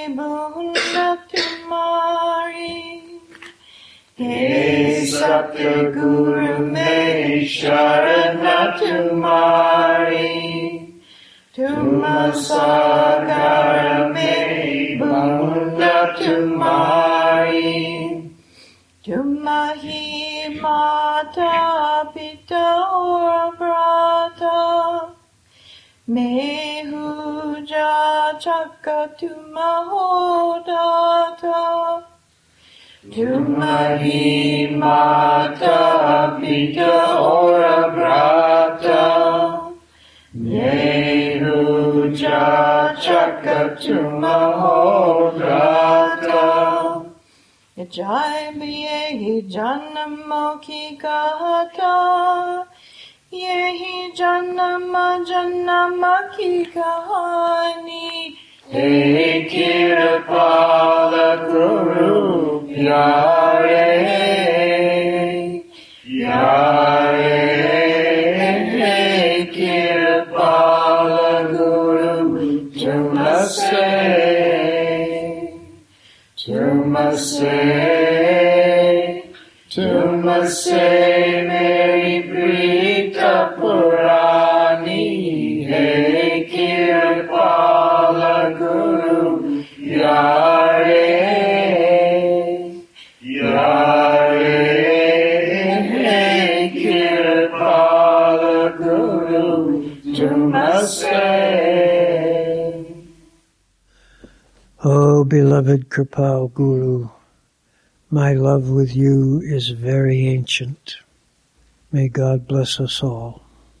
Satguru me Sharana Tumari Tumasagara me Bunda Tumari Tumahi mata pita ora brata Mehuja chaka tumahodata Tumahi Mata Pita Ora Brata Nehuja Chakatuma Brata Jai yehi janamo ki gata Yehi janama janama ki kahani. Hey Kirpala Guru Yare Yare Kirpala Guru Tumase Tumase Tumase Mary Oh, beloved Kripal Guru, my love with you is very ancient. May God bless us all.